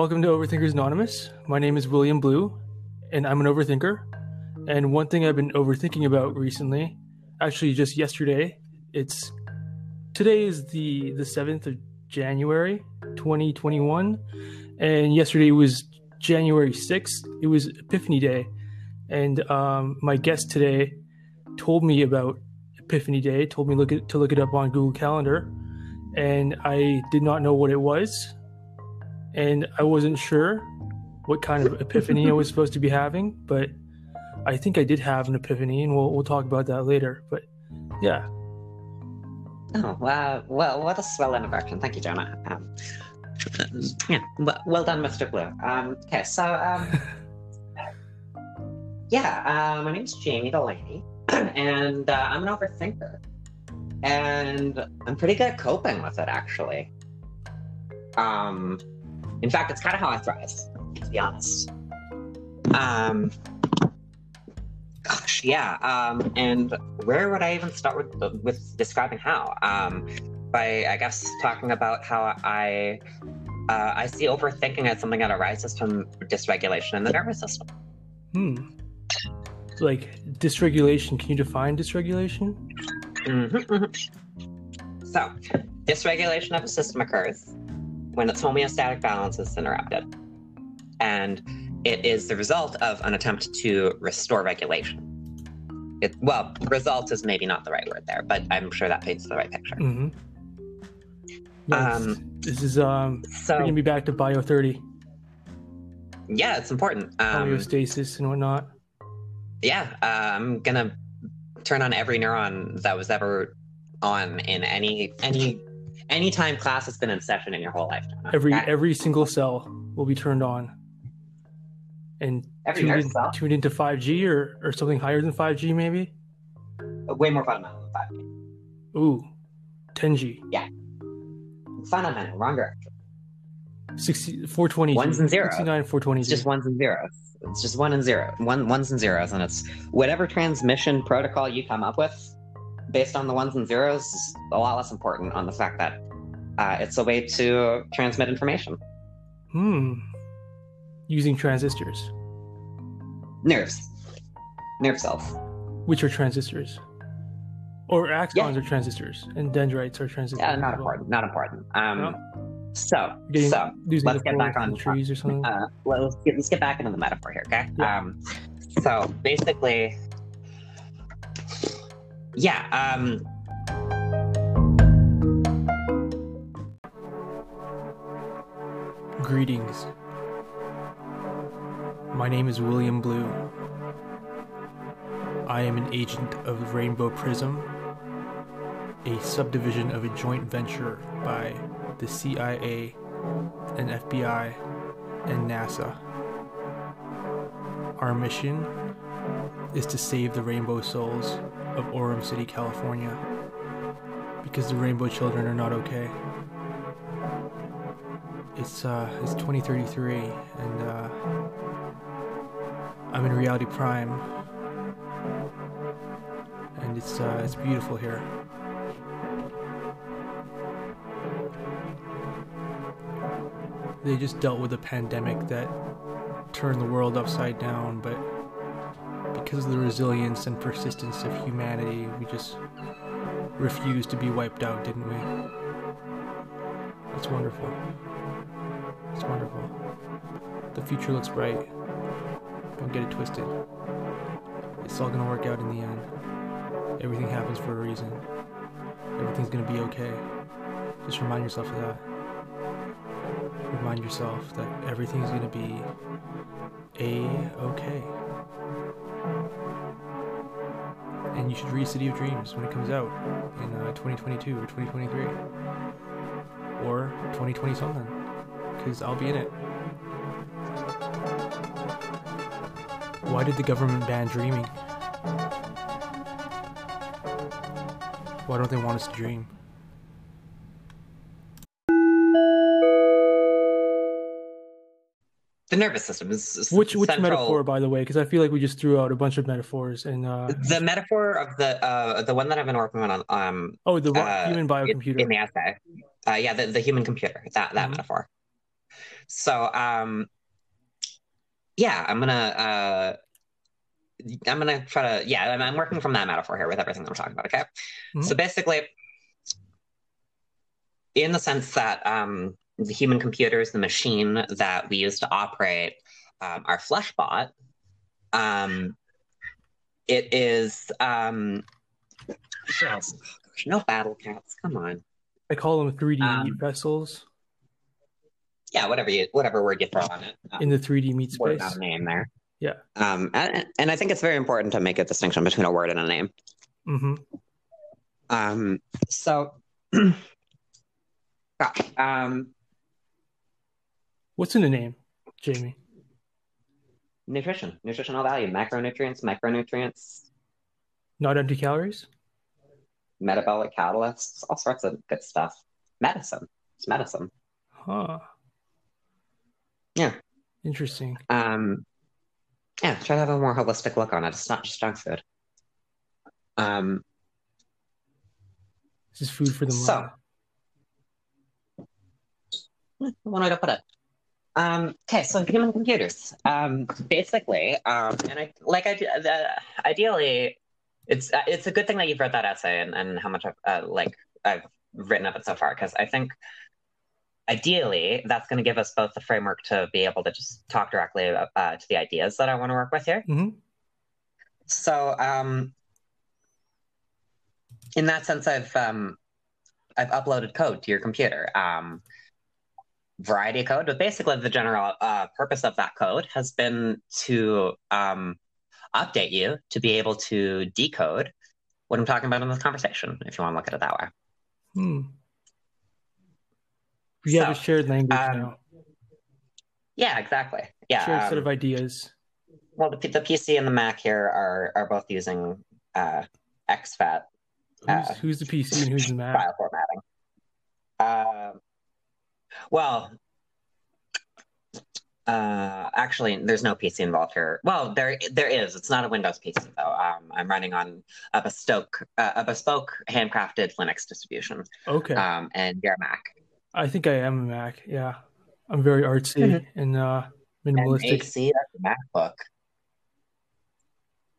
Welcome to Overthinkers Anonymous. My name is William Blue, and I'm an overthinker. And one thing I've been overthinking about recently, actually just yesterday, it's today is the the 7th of January 2021, and yesterday was January 6th. It was Epiphany Day, and um, my guest today told me about Epiphany Day. Told me look at, to look it up on Google Calendar, and I did not know what it was, and I wasn't sure what kind of epiphany I was supposed to be having, but I think I did have an epiphany, and we'll we'll talk about that later. But yeah, Oh, wow. Well, what a swell introduction. Thank you, Jonah. Um, yeah, well, well done, Mr. Blue. Um, okay, so, um, yeah, uh, my name's Jamie Delaney, and uh, I'm an overthinker. And I'm pretty good at coping with it, actually. Um, in fact, it's kind of how I thrive, to be honest. Um, Gosh, yeah. Um, and where would I even start with with describing how? Um, by I guess talking about how I uh, I see overthinking as something that arises from dysregulation in the nervous system. hmm. Like dysregulation. Can you define dysregulation? Mhm, mhm. So, dysregulation of a system occurs when its homeostatic balance is interrupted, and it is the result of an attempt to restore regulation. It, well, result is maybe not the right word there, but I'm sure that paints the right picture. Mm-hmm. Yes. Um, this is um So, bringing me back to Bio 30, yeah, it's important. Um, homeostasis and whatnot. yeah, uh, I'm gonna turn on every neuron that was ever on in any any any time class has been in session in your whole life. Jonah. Every every single cell will be turned on, and Every tuned, in- cell? tuned into 5G or or something higher than 5G maybe. Uh, way more fundamental than 5G. Ooh, 10G, Yeah. Fundamental, wrong direction. 60, 420G, Ones and zeros. 69, 420G. It's just ones and zeros. It's just one and zero, one ones and zeros, and it's whatever transmission protocol you come up with, based on the ones and zeros, is a lot less important on the fact that uh, it's a way to transmit information. Hmm. Using transistors, Nerves, nerve cells. which are transistors, or axons Yeah. are transistors, and dendrites are transistors. Yeah, not important. Not important. Um, No? So, Getting, so let's get back on the trees or something. uh, let- let's get let's get back into the metaphor here, okay? Yeah. Um, so basically, yeah. Um, Greetings. My name is William Blue. I am an agent of Rainbow Prism, a subdivision of a joint venture by the CIA and FBI and NASA. Our mission is to save the rainbow souls of Orem City, California, because the rainbow children are not okay it's uh it's 2033 and uh I'm in Reality Prime and it's uh it's beautiful here. They just dealt with a pandemic that turned the world upside down, but because of the resilience and persistence of humanity, we just refused to be wiped out, didn't we? It's wonderful. It's wonderful. The future looks bright. Don't get it twisted. It's all gonna work out in the end. Everything happens for a reason. Everything's gonna be okay. Just remind yourself of that. Remind yourself that everything's gonna be a okay. And you should read City of Dreams when it comes out in uh, 2022 or 2023 or 2020 something because I'll be in it. Why did the government ban dreaming? Why don't they want us to dream? The nervous system is is Which which metaphor, by the way? Because I feel like we just threw out a bunch of metaphors and uh, The metaphor of the uh, the one that I've been working on oh, the uh, human biocomputer. in the essay, uh, yeah, the, the human computer, that that Mhm. metaphor. So, um, yeah, I'm gonna, uh, I'm gonna try to, yeah, I'm, I'm working from that metaphor here with everything that we're talking about. Okay, Mhm. so basically, in the sense that um, the human computer is the machine that we use to operate um, our fleshbot. Um, it is um, yes, gosh, no battle cats. Come on. I call them 3D Um, meat vessels Yeah, whatever you whatever word you throw on it. Um, in the 3D meat word, space. not a name there. Yeah. Um, and, and I think it's very important to make a distinction between a word and a name. hmm Um, so, gosh, um, What's in the name, Jamie? nutrition, nutritional value, macronutrients, micronutrients, Not empty calories? metabolic catalysts, all sorts of good stuff. Medicine. It's medicine. Huh. Yeah. Interesting. Um, yeah, try to have a more holistic look on it. It's not just junk food. Um, This is food for the mind. So- mind. one way to put it. Um, okay, so human computers. Um, basically, um, and I like I the, ideally, it's uh, it's a good thing that you've read that essay and, and how much I've uh, like I've written of it so far because I think ideally that's going to give us both the framework to be able to just talk directly uh, to the ideas that I want to work with here. hmm So, um, in that sense, I've um, I've uploaded code to your computer. Um, variety of code, but basically the general uh, purpose of that code has been to um, update you to be able to decode what I'm talking about in this conversation. If you want to look at it that way. Hmm. We have a shared language um, now. Yeah, exactly. Yeah. Shared set um, of ideas. well, the, the PC and the Mac here are are both using uh, exFAT Who's, uh, who's the PC and who's the Mac? file formatting. Um, well, uh, actually, there's no PC involved here. Well, there there is. It's not a Windows PC though. Um, I'm running on a bespoke uh, a bespoke handcrafted Linux distribution, Okay. um, and your Mac. I think I am a Mac. Yeah. I'm very artsy Mhm. and uh, And minimalistic. AC, that's a MacBook.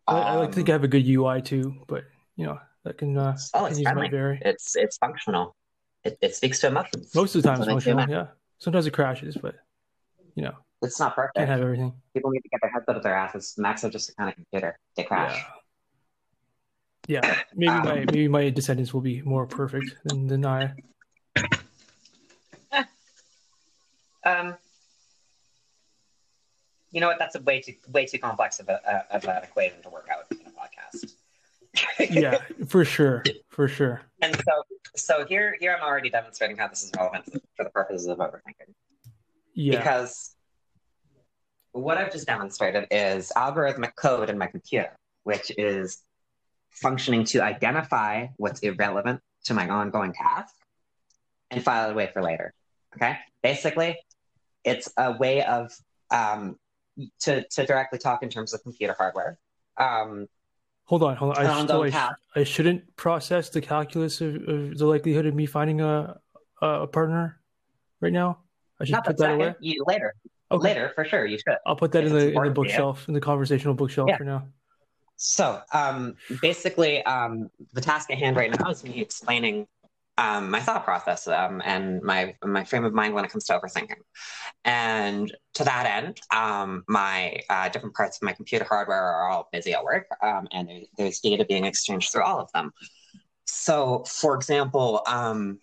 I, I like to think I have a good UI too, but you know that can uh, Oh, it's friendly. vary. It's it's functional. It, it speaks to emotions. Most of the time, it's That's what I functional. feel. Yeah. Sometimes it crashes, but you know, It's not perfect. can't have everything. People need to get their heads out of their asses. Macs are just a kind of computer. They crash. Yeah. Yeah. Maybe Um, my maybe my descendants will be more perfect than, than I. Um, you know what? That's a way too way too complex of, a, of an equation to work out in a podcast. Yeah, for sure, for sure. and so, so here, here I'm already demonstrating how this is relevant for the purposes of overthinking. Yeah. Because what I've just demonstrated is algorithmic code in my computer, which is functioning to identify what's irrelevant to my ongoing task and file it away for later. Okay? Basically, it's a way of um, to, to directly talk in terms of computer hardware. Um, Hold on, hold on. I, Um, I, I shouldn't process the calculus of, of the likelihood of me finding a a partner right now. I should not put that away. you, later. Okay. Later, for sure, you should. I'll put that in the in the important to you. bookshelf, in the conversational bookshelf Yeah. for now. So, um, basically, um, the task at hand right now is me explaining um, my thought process um, and my my frame of mind when it comes to overthinking. And to that end, um, my uh, different parts of my computer hardware are all busy at work, um, and there, there's data being exchanged through all of them. So, for example, um,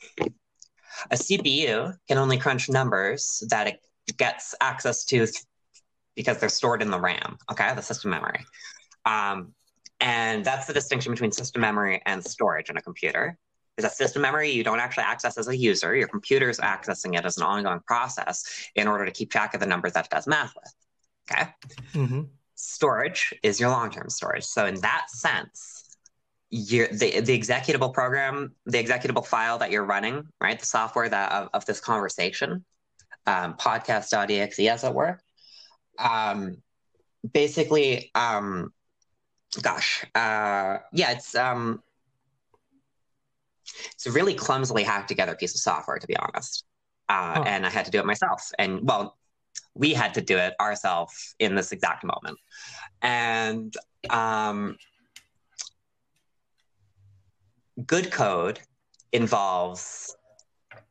a CPU can only crunch numbers that it gets access to th- because they're stored in the RAM, okay, the system memory. Um, and that's the distinction between system memory and storage in a computer. Is that system memory you don't actually access as a user, your computer is accessing it as an ongoing process in order to keep track of the numbers that it does math with. Okay. hmm Storage is your long-term storage. So in that sense, you're, the the executable program, the executable file that you're running, right, the software that of, of this conversation, um, podcast.exe as it were, um, basically, um, gosh, uh, yeah, it's um, it's a really clumsily hacked together piece of software, to be honest. uh, Huh. and I had to do it myself. And well, we had to do it ourselves in this exact moment. And um, good code involves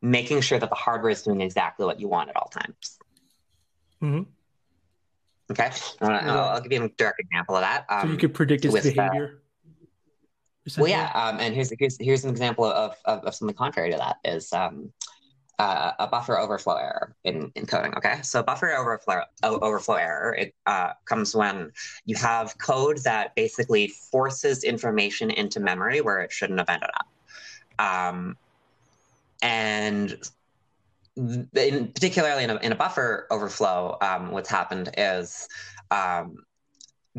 making sure that the hardware is doing exactly what you want at all times. Mm-hmm. Okay, I'll, I'll- give you a direct example of that. so you Um, could predict its uh, behavior. Well, yeah, um, and here's here's here's an example of, of, of something contrary to that is um, uh, a buffer overflow error in, in coding. Okay, so buffer overflow o- overflow error it uh, comes when you have code that basically forces information into memory where it shouldn't have ended up, um, and in, particularly in a, in a buffer overflow, um, what's happened is um,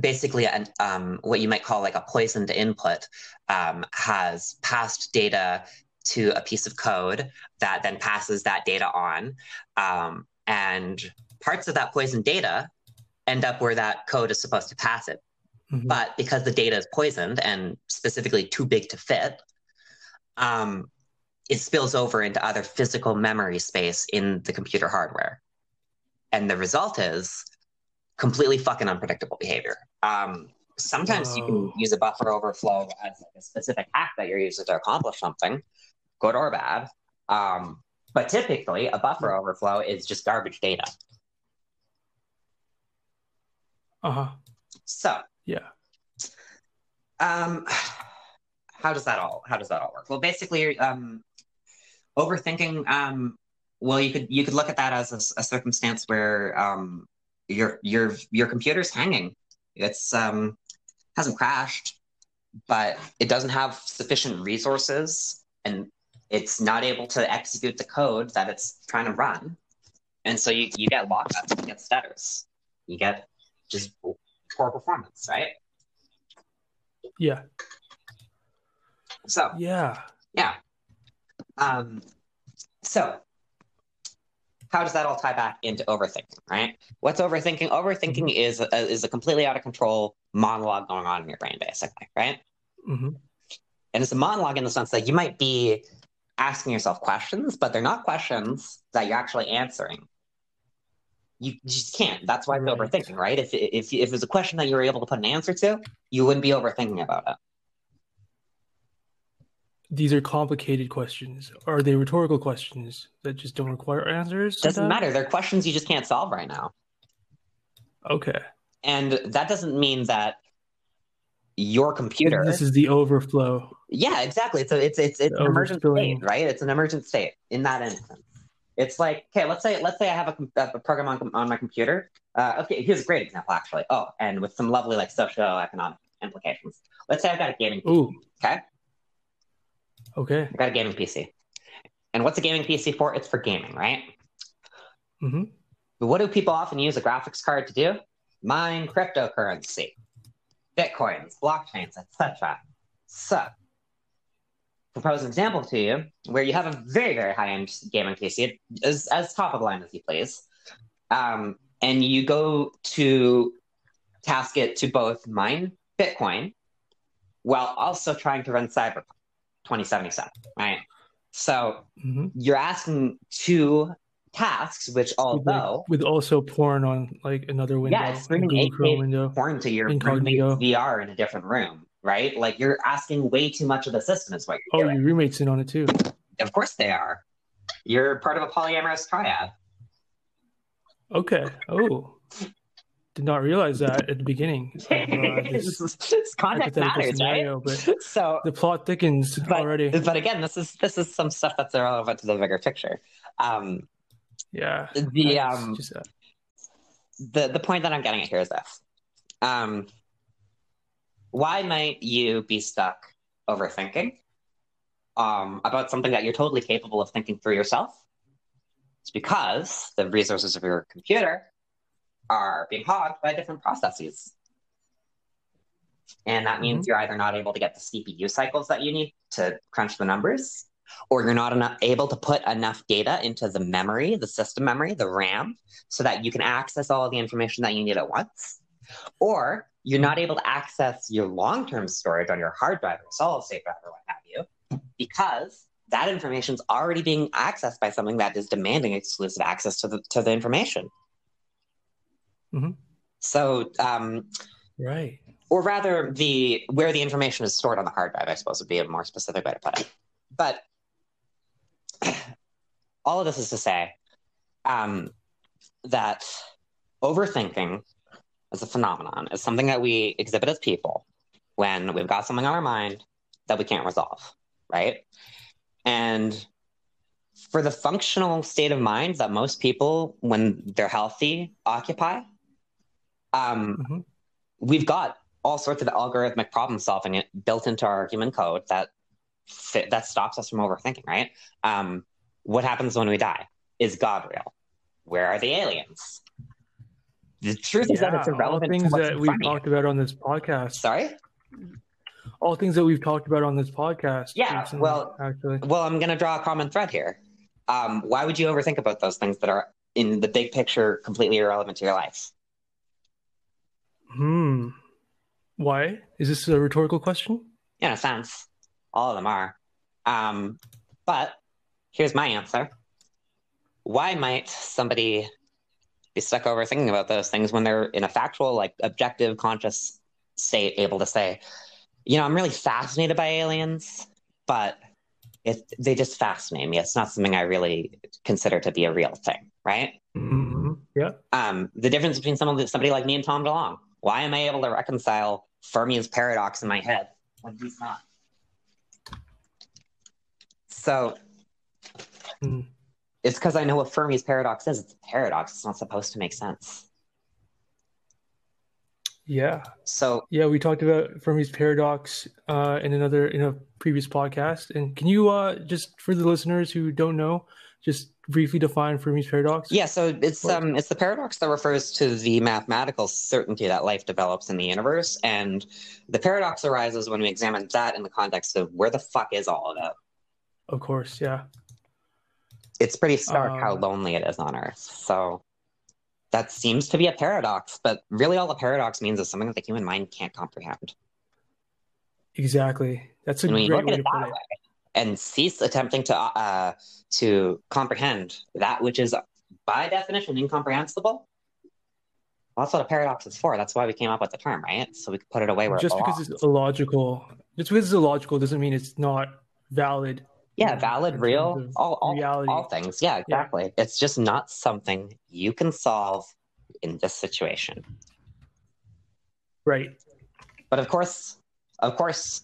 basically an, um, what you might call like a poisoned input um, has passed data to a piece of code that then passes that data on. Um, and parts of that poisoned data end up where that code is supposed to pass it. Mhm. But because the data is poisoned and specifically too big to fit, um, it spills over into other physical memory space in the computer hardware. And the result is completely fucking unpredictable behavior. Um, sometimes you can use a buffer overflow as like a specific hack that you're using to accomplish something, good or bad. Um, but typically, a buffer overflow is just garbage data. Uh-huh. So, Yeah. um, how does that all how does that all work? Well, basically, um, overthinking. Um, well, you could you could look at that as a, a circumstance where um, your your your computer's hanging. It's um, hasn't crashed, but it doesn't have sufficient resources, and it's not able to execute the code that it's trying to run. And so you, you get lockups, you get stutters, you get just poor performance, right? Yeah. So Yeah. yeah. Um, so how does that all tie back into overthinking, right? What's overthinking? Overthinking is a, is a completely out of control monologue going on in your brain, basically, right? hmm And it's a monologue in the sense that you might be asking yourself questions, but they're not questions that you're actually answering. You just can't. That's why it's Right. overthinking, right? If, if if it's a question that you were able to put an answer to, you wouldn't be overthinking about it. These are complicated questions. Are they rhetorical questions that just don't require answers? Doesn't sometimes? matter. They're questions you just can't solve right now. Okay. And that doesn't mean that your computer. This is the overflow. yeah, exactly. It's a, it's it's it's an emergent state, right? It's an emergent state in that instance. It's like okay, let's say let's say I have a, a program on, on my computer. Uh, okay, here's a great example actually. Oh, and with some lovely like socioeconomic implications. Let's say I've got a gaming. Ooh. Okay, Okay. I've got a gaming PC. And what's a gaming PC for? It's for gaming, right? Mm-hmm. But what do people often use a graphics card to do? Mine cryptocurrency, bitcoins, blockchains, etc. So, propose an example to you where you have a very, very high-end gaming PC, as, as top of the line as you please, um, and you go to task it to both mine Bitcoin while also trying to run Cyberpunk 2077, right? So hmm you're asking two tasks, which although with also porn on like another window, Yeah, streaming 8K window. porn to your Incognito. VR in a different room, right? Like you're asking way too much of the system, is what Oh, you're doing. your roommate's in on it too. Of course they are. You're part of a polyamorous triad. Okay. Oh, did not realize that at the beginning. Uh, this context matters, scenario, right? but So, the plot thickens but, already. but again, this is this is some stuff that's irrelevant to the bigger picture. Um, Yeah. the um, uh, the the point that I'm getting at here is this: um, why might you be stuck overthinking um, about something that you're totally capable of thinking through yourself? It's because the resources of your computer are being hogged by different processes. And that means mm-hmm. you're either not able to get the CPU cycles that you need to crunch the numbers, or you're not enough, able to put enough data into the memory, the system memory, the RAM, so that you can access all of the information that you need at once. Or you're not able to access your long term storage on your hard drive or solid state drive or what have you, because that information is already being accessed by something that is demanding exclusive access to the to the information. Mhm. So, um, Right. or rather, the where the information is stored on the hard drive, I suppose, would be a more specific way to put it. But all of this is to say um, that overthinking as a phenomenon is something that we exhibit as people when we've got something on our mind that we can't resolve, right? And for the functional state of mind that most people, when they're healthy, occupy, um, Mhm. we've got all sorts of algorithmic problem solving it built into our human code that fit, that stops us from overthinking. Right? Um, what happens when we die? Is God real? Where are the aliens? The truth is that it's Yeah, all irrelevant. to things that we've front of you. talked about on this podcast. Sorry. All things that we've talked about on this podcast. Yeah, recently, well- actually, Well, I'm going to draw a common thread here. Um, why would you overthink about those things that are in the big picture completely irrelevant to your life? Hmm. Why is this a rhetorical question? In a sense, all of them are. Um, but here's my answer. Why might somebody be stuck overthinking about those things when they're in a factual, like objective, conscious state, able to say, you know, I'm really fascinated by aliens, but it, they just fascinate me. It's not something I really consider to be a real thing, right? hmm Yeah. um, the difference between someone somebody like me and Tom DeLonge. Why am I able to reconcile Fermi's paradox in my head when he's not? So Hmm. it's because I know what Fermi's paradox is. It's a paradox. It's not supposed to make sense. Yeah. So Yeah, we talked about Fermi's paradox uh, in another in a previous podcast. And can you uh, just for the listeners who don't know, just briefly define Fermi's paradox? yeah, so it's um it's the paradox that refers to the mathematical certainty that life develops in the universe, and the paradox arises when we examine that in the context of where the fuck is all of it. Of course. Yeah. it's pretty stark how Um, lonely it is on Earth. So that seems to be a paradox, but really all the paradox means is something that the human mind can't comprehend. Exactly. That's a And when you great way to put it. way and cease attempting to uh, to comprehend that which is by definition incomprehensible, well, that's what a paradox is for. That's why we came up with the term, right? So we could put it away where Just it because it's illogical, just because it's illogical doesn't mean it's not valid. Yeah, valid, real, all, all, reality. all things. Yeah, exactly. It's just not something you can solve in this situation. Right. But of course, of course,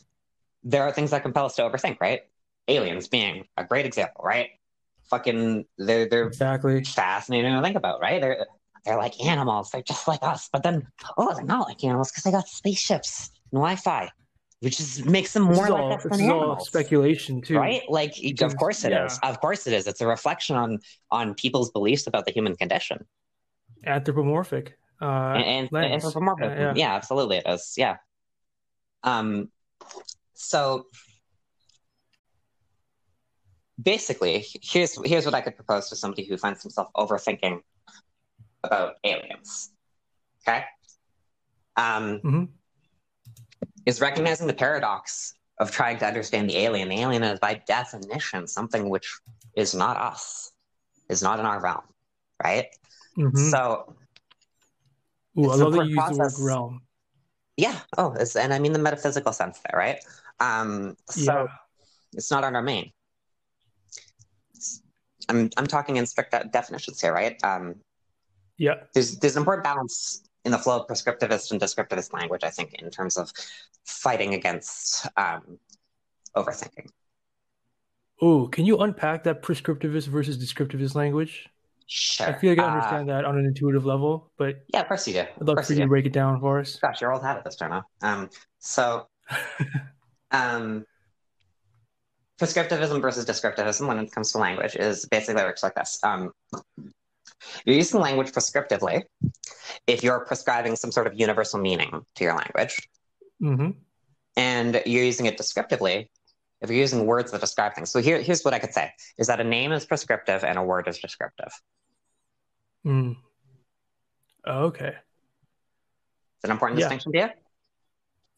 there are things that compel us to overthink, right? Aliens being a great example, right? Fucking, they're they're Exactly. fascinating to think about, right? They're they're like animals, they're just like us, but then oh, they're not like animals because they got spaceships and Wi-Fi, which is makes them more is like all, us than is all animals. speculation too. Right? Like, of course it is. yeah. Of course it is. It's a reflection on on people's beliefs about the human condition Anthropomorphic. Uh, and, and lens. anthropomorphism. Yeah, Yeah, yeah. absolutely, it is. Yeah. Um. So basically, here's here's what I could propose to somebody who finds himself overthinking about aliens. Okay. Um, Mhm. is recognizing the paradox of trying to understand the alien. The alien is by definition something which is not us, is not in our realm, right? Mhm. So Ooh, I love that you use the word process. realm. yeah, oh, it's, and I mean the metaphysical sense there, right? Um, so yeah. it's not on our domain. I'm I'm talking in strict definitions here, right? Um, Yeah. there's there's an important balance in the flow of prescriptivist and descriptivist language, I think, in terms of fighting against um, overthinking. Ooh, can you unpack that prescriptivist versus descriptivist language? Sure. I feel like I Uh, understand that on an intuitive level, but yeah, of course you do. I'd love for you to break it down for us. Gosh, you're old hat at this turn, huh? Um, so, um, prescriptivism versus descriptivism when it comes to language is basically works like this. Um, you're using language prescriptively if you're prescribing some sort of universal meaning to your language, hmm and you're using it descriptively if you're using words that describe things. So here, here's what I could say: is that a name is prescriptive and a word is descriptive. Mm. Okay. It's an important Yeah. distinction to you.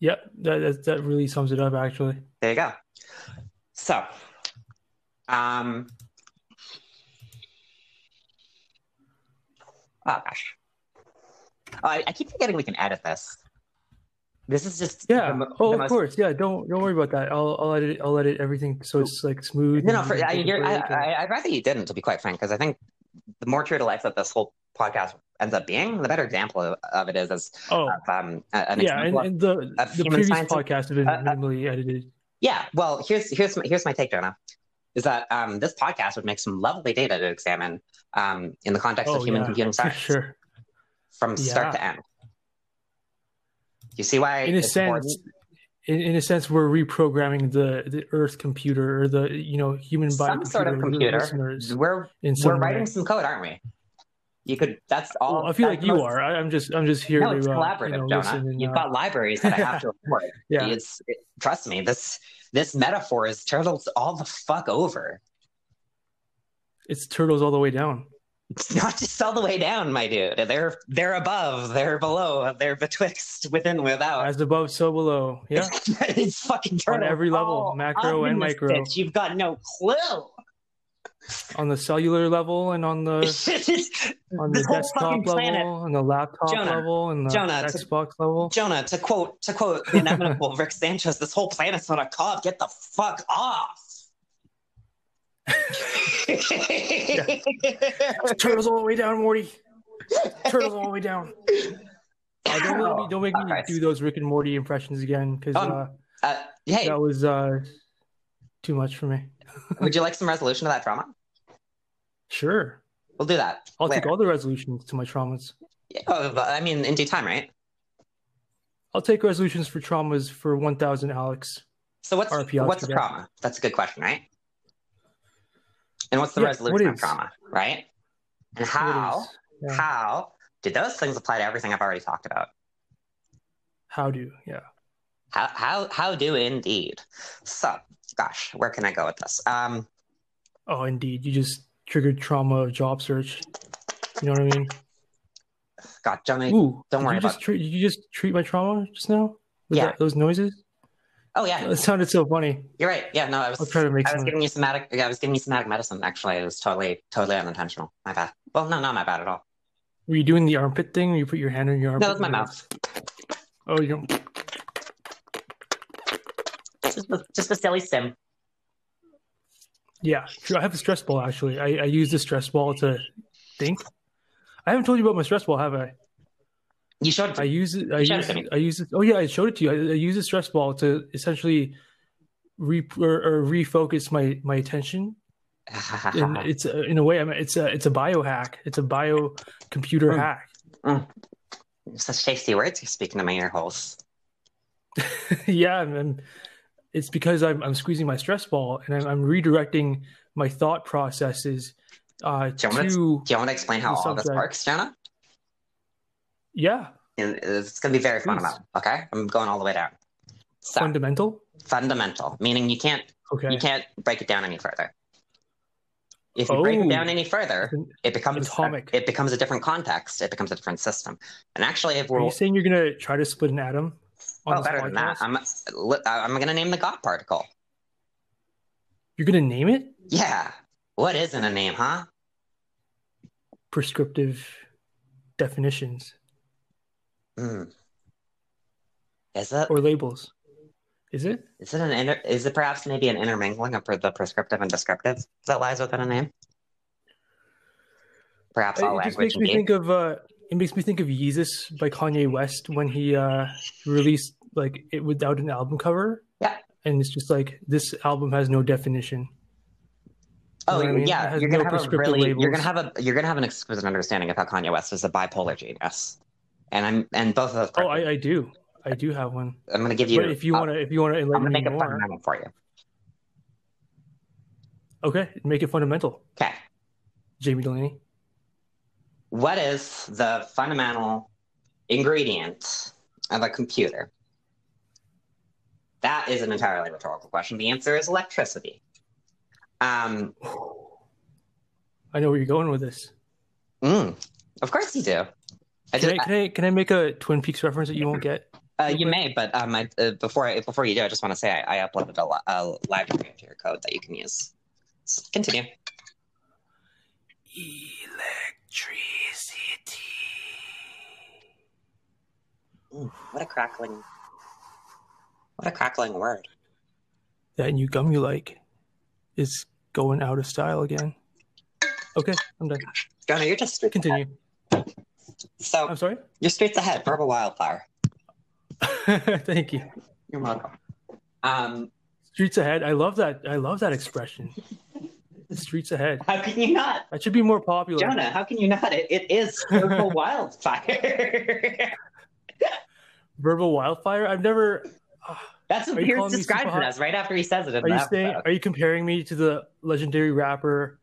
Yep. That, that that really sums it up. Actually. There you go. So, Um. Oh gosh. Oh, I, I keep forgetting we can edit this. This is just Yeah. the oh, the of most- course. Yeah. Don't don't worry about that. I'll I'll edit I'll edit everything so it's like smooth. No, no. For, I, take a you're, I, break and- I, I'd rather you didn't, to be quite frank, because I think the more true to life that this whole podcast ends up being, the better example of, of it is as oh, of, um, an yeah. And, of- and the the previous science- podcast have been uh, uh, minimally edited. Yeah, well, here's here's my, here's my take, Jonah. Is that um, this podcast would make some lovely data to examine um, in the context Oh, of human yeah, computing science sure. from start to end. You see why? In a sense, important? in, in a sense, we're reprogramming the the Earth computer or the you know human body some sort of computer. We're in some we're writing some code, aren't we? You could. That's all. Well, I feel like you are. I, I'm just I'm just here No, to it's uh, collaborative, you know, Jonah. listen and, You've uh, got libraries that I have to report. yeah. It's it, trust me. This this metaphor is turtles all the fuck over. It's turtles all the way down. It's not just all the way down, my dude. They're they're above, they're below, they're betwixt, within, without. As above, so below. Yeah. it's fucking On every level, macro and micro. bitch. You've got no clue. On the cellular level and on the on the desktop level, planet. on the laptop Jonah, level, and the Jonah, to- Xbox level. Jonah, to quote to quote the inevitable Rick Sanchez, this whole planet's not a cob. Get the fuck off. Turtles all the way down, Morty. Turtles all the way down. Uh, don't make me, don't make me Oh, Christ. do those Rick and Morty impressions again because Um, uh, Uh, hey, that was uh, too much for me. would you like some resolution to that trauma? Sure, We'll do that. I'll take all the resolutions to my traumas. Yeah, oh, but, I mean, in due time, right? I'll take resolutions for traumas for 1,000 Alex. So what's RP what's a trauma? That's a good question, right? And what's the Yeah, resolution of trauma, right? And how yeah. how did those things apply to everything I've already talked about? How do? Yeah. How how how do indeed? So, gosh, where can I go with this? Um, Oh, indeed. You just triggered trauma of job search. You know what I mean? God, Johnny. Ooh, don't worry you about just treat. Did you just treat my trauma just now? With Yeah. that, those noises. Oh yeah, It sounded so funny. you're right. Yeah, no, I was I'll to make I was some. giving you somatic. Yeah, I was giving you somatic medicine. Actually, it was totally totally unintentional. My bad. Well, no, not my bad at all. Were you doing the armpit thing? Where you put your hand in your armpit? No, that's my mouth. Oh, you don't. Just a, just a silly sim. Yeah, true. I have a stress ball actually. I, I use the stress ball to think. I haven't told you about my stress ball, have I? You showed. I use it. I use it it. I use it. Oh yeah, I showed it to you. I, I use a stress ball to essentially re or, or refocus my my attention. And it's uh, in a way, I mean, it's a it's a biohack. It's a bio computer Mm. hack. Such tasty words you're speaking to my ear holes. yeah, and it's because I'm I'm squeezing my stress ball and I'm, I'm redirecting my thought processes uh, Do you want to Do you want to explain how all this works, Jenna? yeah And It's going to be very Please. fundamental. Okay, I'm going all the way down. So fundamental. fundamental, meaning you can't Okay, you can't break it down any further. If you break it Oh. down any further, it becomes Atomic. it becomes a different context. It becomes a different system. And actually, if are we're you saying you're gonna try to split an atom? Oh, better than that. I'm I'm going to name the God particle. You're gonna name it Yeah, what isn't a name, huh? prescriptive definitions Hmm. Is it? or labels. Is it? Is it an inter- is it perhaps maybe an intermingling of the prescriptive and descriptive that lies within a name? Perhaps all it just makes me think of uh, it makes me think of Yeezus by Kanye West when he uh, released like it without an album cover. Yeah. and it's just like this album has no definition. Oh know I mean? Yeah, you're gonna no have a really you're gonna have a you're gonna have an exquisite understanding of how Kanye West is a bipolar genius, and I'm and both of those. Oh, I, I do, I do have one. I'm gonna give you. but if you want to, if you want to I'm gonna make it more, fundamental for you. okay, make it fundamental, Okay, Jamie Delaney. What is the fundamental ingredient of a computer? That is an entirely rhetorical question. The answer is electricity. Um, I know where you're going with this. mm, of course you do. I Can just, I, can I can I make a Twin Peaks reference that you won't get? Uh, you may, but um, I, uh, before I, before you do, I just want to say I, I uploaded a, li- a library to your code that you can use. S- Continue. Electricity. Ooh, what a crackling. What a crackling word. That new gum you like is going out of style again. Okay, I'm done. Jonah, you're just streets Continue. ahead. So I'm sorry. you're streets ahead. Verbal wildfire. Thank you. You're welcome. Um, Streets ahead. I love that. I love that expression. Streets ahead. how can you not, That should be more popular. Jonah? How can you not? It, it is verbal wildfire. Verbal wildfire. I've never. ah, That's what Pierce describes it as right after he says it in Are you saying? episode. Are you comparing me to the legendary rapper,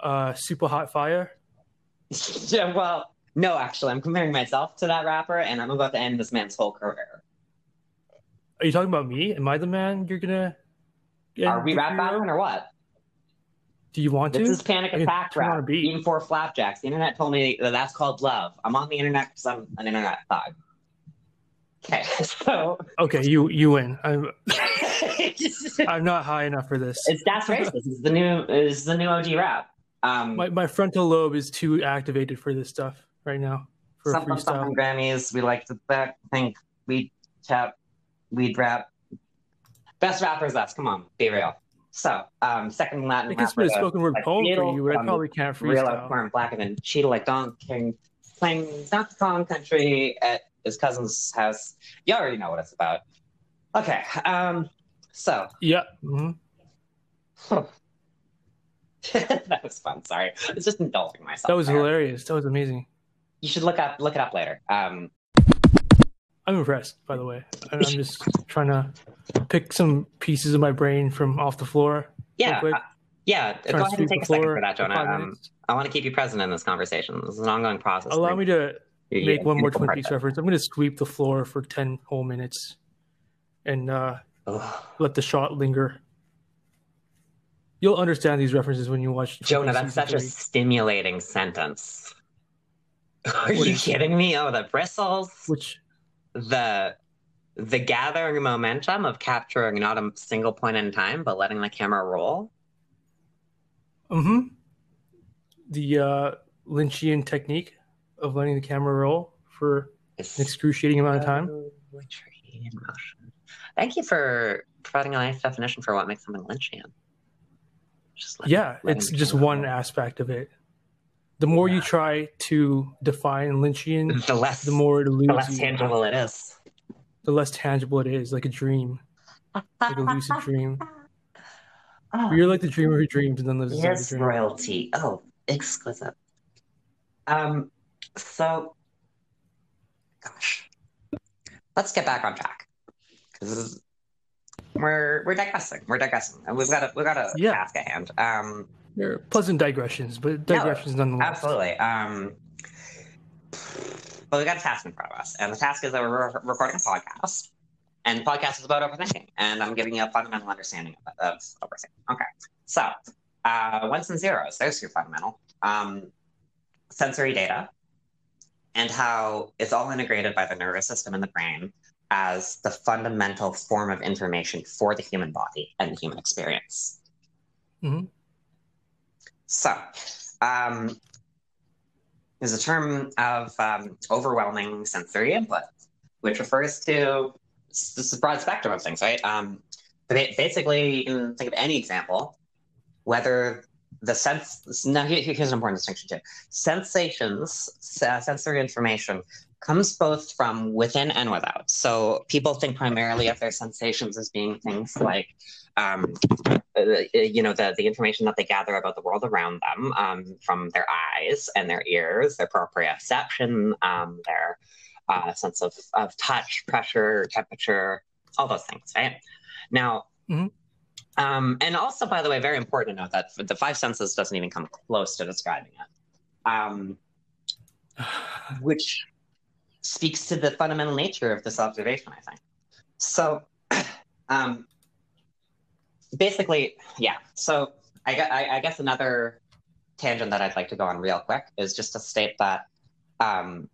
uh, Super Hot Fire? yeah, well, no, actually, I'm comparing myself to that rapper, and I'm about to end this man's whole career. Are you talking about me? Am I the man you're gonna? get Are we rap battling or what? Do you want to? This is panic attack turn on a rap. beat. Eating four flapjacks. The internet told me that that's called love. I'm on the internet because I'm an internet thug. Okay, so Okay, you you win. I'm I'm not high enough for this. It's that's racist. It's the new is the new OG rap. Um, My my frontal lobe is too activated for this stuff right now for something freestyle. Grammys. We like to back think we tap weed rap. Best rappers. That's come on, be real. So, um, second Latin I can spit a spoken word like poem for you, but I um, probably can't real freestyle. corn blacker than cheetah like Don King playing Donkey Kong Country at his cousin's house. You already know what it's about. Okay, um, so Yeah. hmm that was fun. Sorry, I was just indulging myself. That was there. hilarious. That was amazing. You should look up look it up later. Um, I'm impressed, by the way. I- I'm just trying to pick some pieces of my brain from off the floor. yeah, quick. uh, yeah. Trying Go ahead and take the a second floor for that, for Jonah. Um. I want to keep you present in this conversation. This is an ongoing process. Allow me to You- make one more Twin Peaks reference. I'm going to sweep the floor for 10 whole minutes and uh, let the shot linger. You'll understand these references when you watch. Twin Jonah, Peaks that's such season a stimulating sentence. Are What you kidding me? Oh, the bristles. Which the the gathering momentum of capturing not a single point in time, but letting the camera roll. hmm The uh, Lynchian technique of letting the camera roll for Is an excruciating amount of time. slowly in motion. Thank you for providing a nice definition for what makes something Lynchian. Just letting- Yeah, letting it's just one roll. aspect of it. The more you try to define Lynchian, The less the more it eludes the less tangible it is. The less tangible it is, like a dream, like a lucid dream. Oh, You're like the dreamer who dreams and then lives inside the yes, dream. royalty. Oh, exquisite. Um, so, gosh, let's get back on track because we're we're digressing. We're digressing, and we've got a we've got a Yeah. task at hand. Um, They're pleasant digressions, but digressions nonetheless. absolutely. Um, but we've got a task in front of us, and the task is that we're re- recording a podcast, and the podcast is about overthinking, and I'm giving you a fundamental understanding of, of overthinking. Okay, so uh, ones and zeros. There's your fundamental. Um, sensory data, and how it's all integrated by the nervous system and the brain as the fundamental form of information for the human body and the human experience. Mhm. So, um, is a term of um, overwhelming sensory input, which refers to this broad spectrum of things, right? Um, but basically, you can think of any example, whether the sense. Now, here's an important distinction too: sensations, sensory information comes both from within and without. So people think primarily of their sensations as being things like, um, uh, you know, the, the information that they gather about the world around them um, from their eyes and their ears, their proprioception, um, their uh, sense of, of touch, pressure, temperature, all those things, right? Now, Mhm. Um, and also, by the way, very important to note that the five senses doesn't even come close to describing it. Um, which speaks to the fundamental nature of this observation, I think. So, um, basically, yeah. So, I, I, I guess another tangent that I'd like to go on real quick is just to state that um,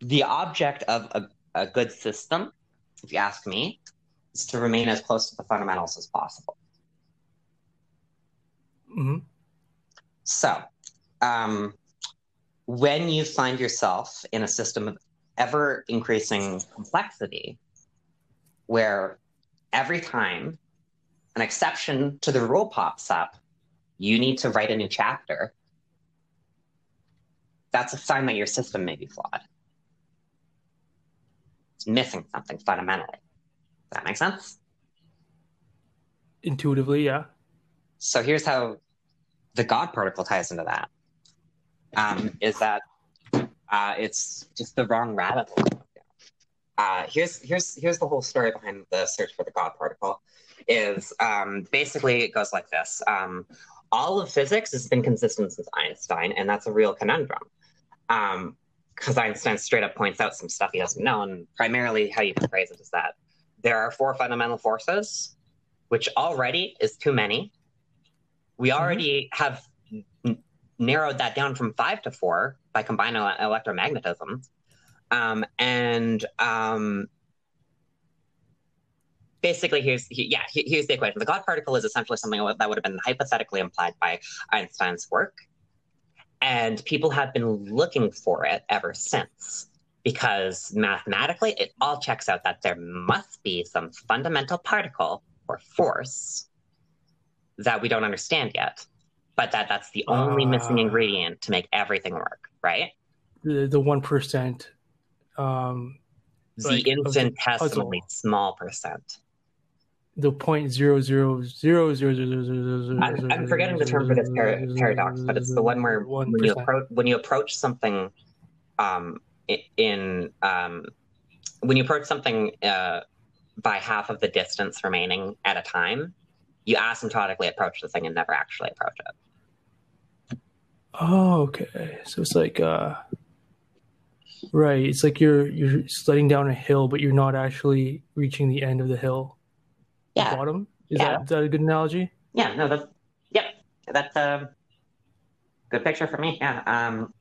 the object of a, a good system, if you ask me, is to remain as close to the fundamentals as possible. hmm So, um, when you find yourself in a system of ever increasing complexity, where every time an exception to the rule pops up, you need to write a new chapter, that's a sign that your system may be flawed. It's missing something fundamentally. Does that make sense? Intuitively, yeah. So here's how the God particle ties into that. Um, is that uh, it's just the wrong rabbit hole. Uh, here's here's here's the whole story behind the search for the God particle. Is um, basically it goes like this. Um, all of physics has been consistent since Einstein, and that's a real conundrum. Because Einstein straight up points out some stuff he doesn't know, and primarily how you can phrase it is that there are four fundamental forces, which already is too many. We already have n- narrowed that down from five to four by combining ele- electromagnetism. Um, and um, basically, here's he- yeah, he- here's the equation. The God particle is essentially something that would have been hypothetically implied by Einstein's work, and people have been looking for it ever since. Because mathematically, it all checks out that there must be some fundamental particle or force that we don't understand yet, but that that's the only missing Ah. ingredient to make everything work, right? The the one percent. Um, The Like, of the infinitesimally small percent. the point zero zero zero zero zero zero zero. I'm, I'm forgetting the term for this par- paradox, but it's the one where when you approach when you approach something, um, in um, when you approach something uh, by half of the distance remaining at a time, you asymptotically approach the thing and never actually approach it. Oh, okay. So it's like uh right, it's like you're you're sledding down a hill but you're not actually reaching the end of the hill. The Yeah, bottom? Is Yeah. that is that a good analogy? yeah, no, that's yep, that's a good picture for me. Yeah, um,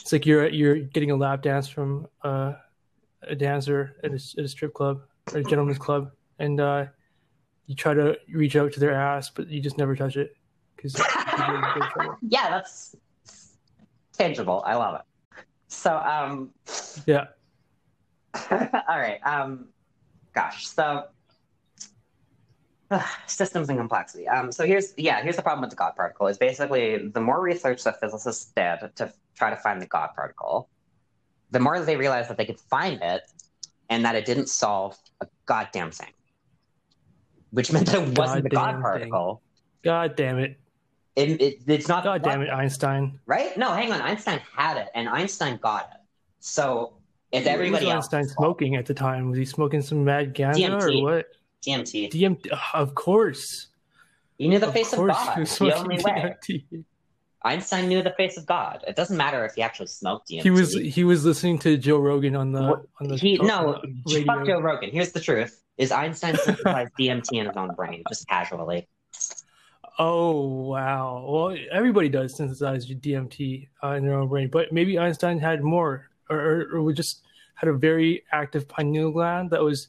It's like you're you're getting a lap dance from uh, a dancer at a, at a strip club or a gentleman's club and uh you try to reach out to their ass but you just never touch it because yeah, that's tangible. I love it. So, um, yeah all right. Um, gosh. So, systems and complexity. Um, so here's yeah, here's the problem with the God particle. Is basically the more research that physicists did to try to find the God particle, the more they realized that they could find it, and that it didn't solve a goddamn thing. Which meant that it wasn't the God thing. particle. god damn it It, it, it's not. god damn it einstein Right? No, hang on. Einstein had it, and Einstein got it. So it's everybody was else. einstein smoking at the time was he smoking some mad ganja or what DMT. DMT, of course. You knew the of face of God. The only way. Einstein knew the face of God. It doesn't matter if he actually smoked DMT. He was he was listening to Joe Rogan on the What- on the He, on no, radio. fuck Joe Rogan. Here's the truth: is Einstein synthesized DMT in his own brain, just casually. Oh wow! Well, everybody does synthesize DMT uh, in their own brain, but maybe Einstein had more, or, or, or we just had a very active pineal gland that was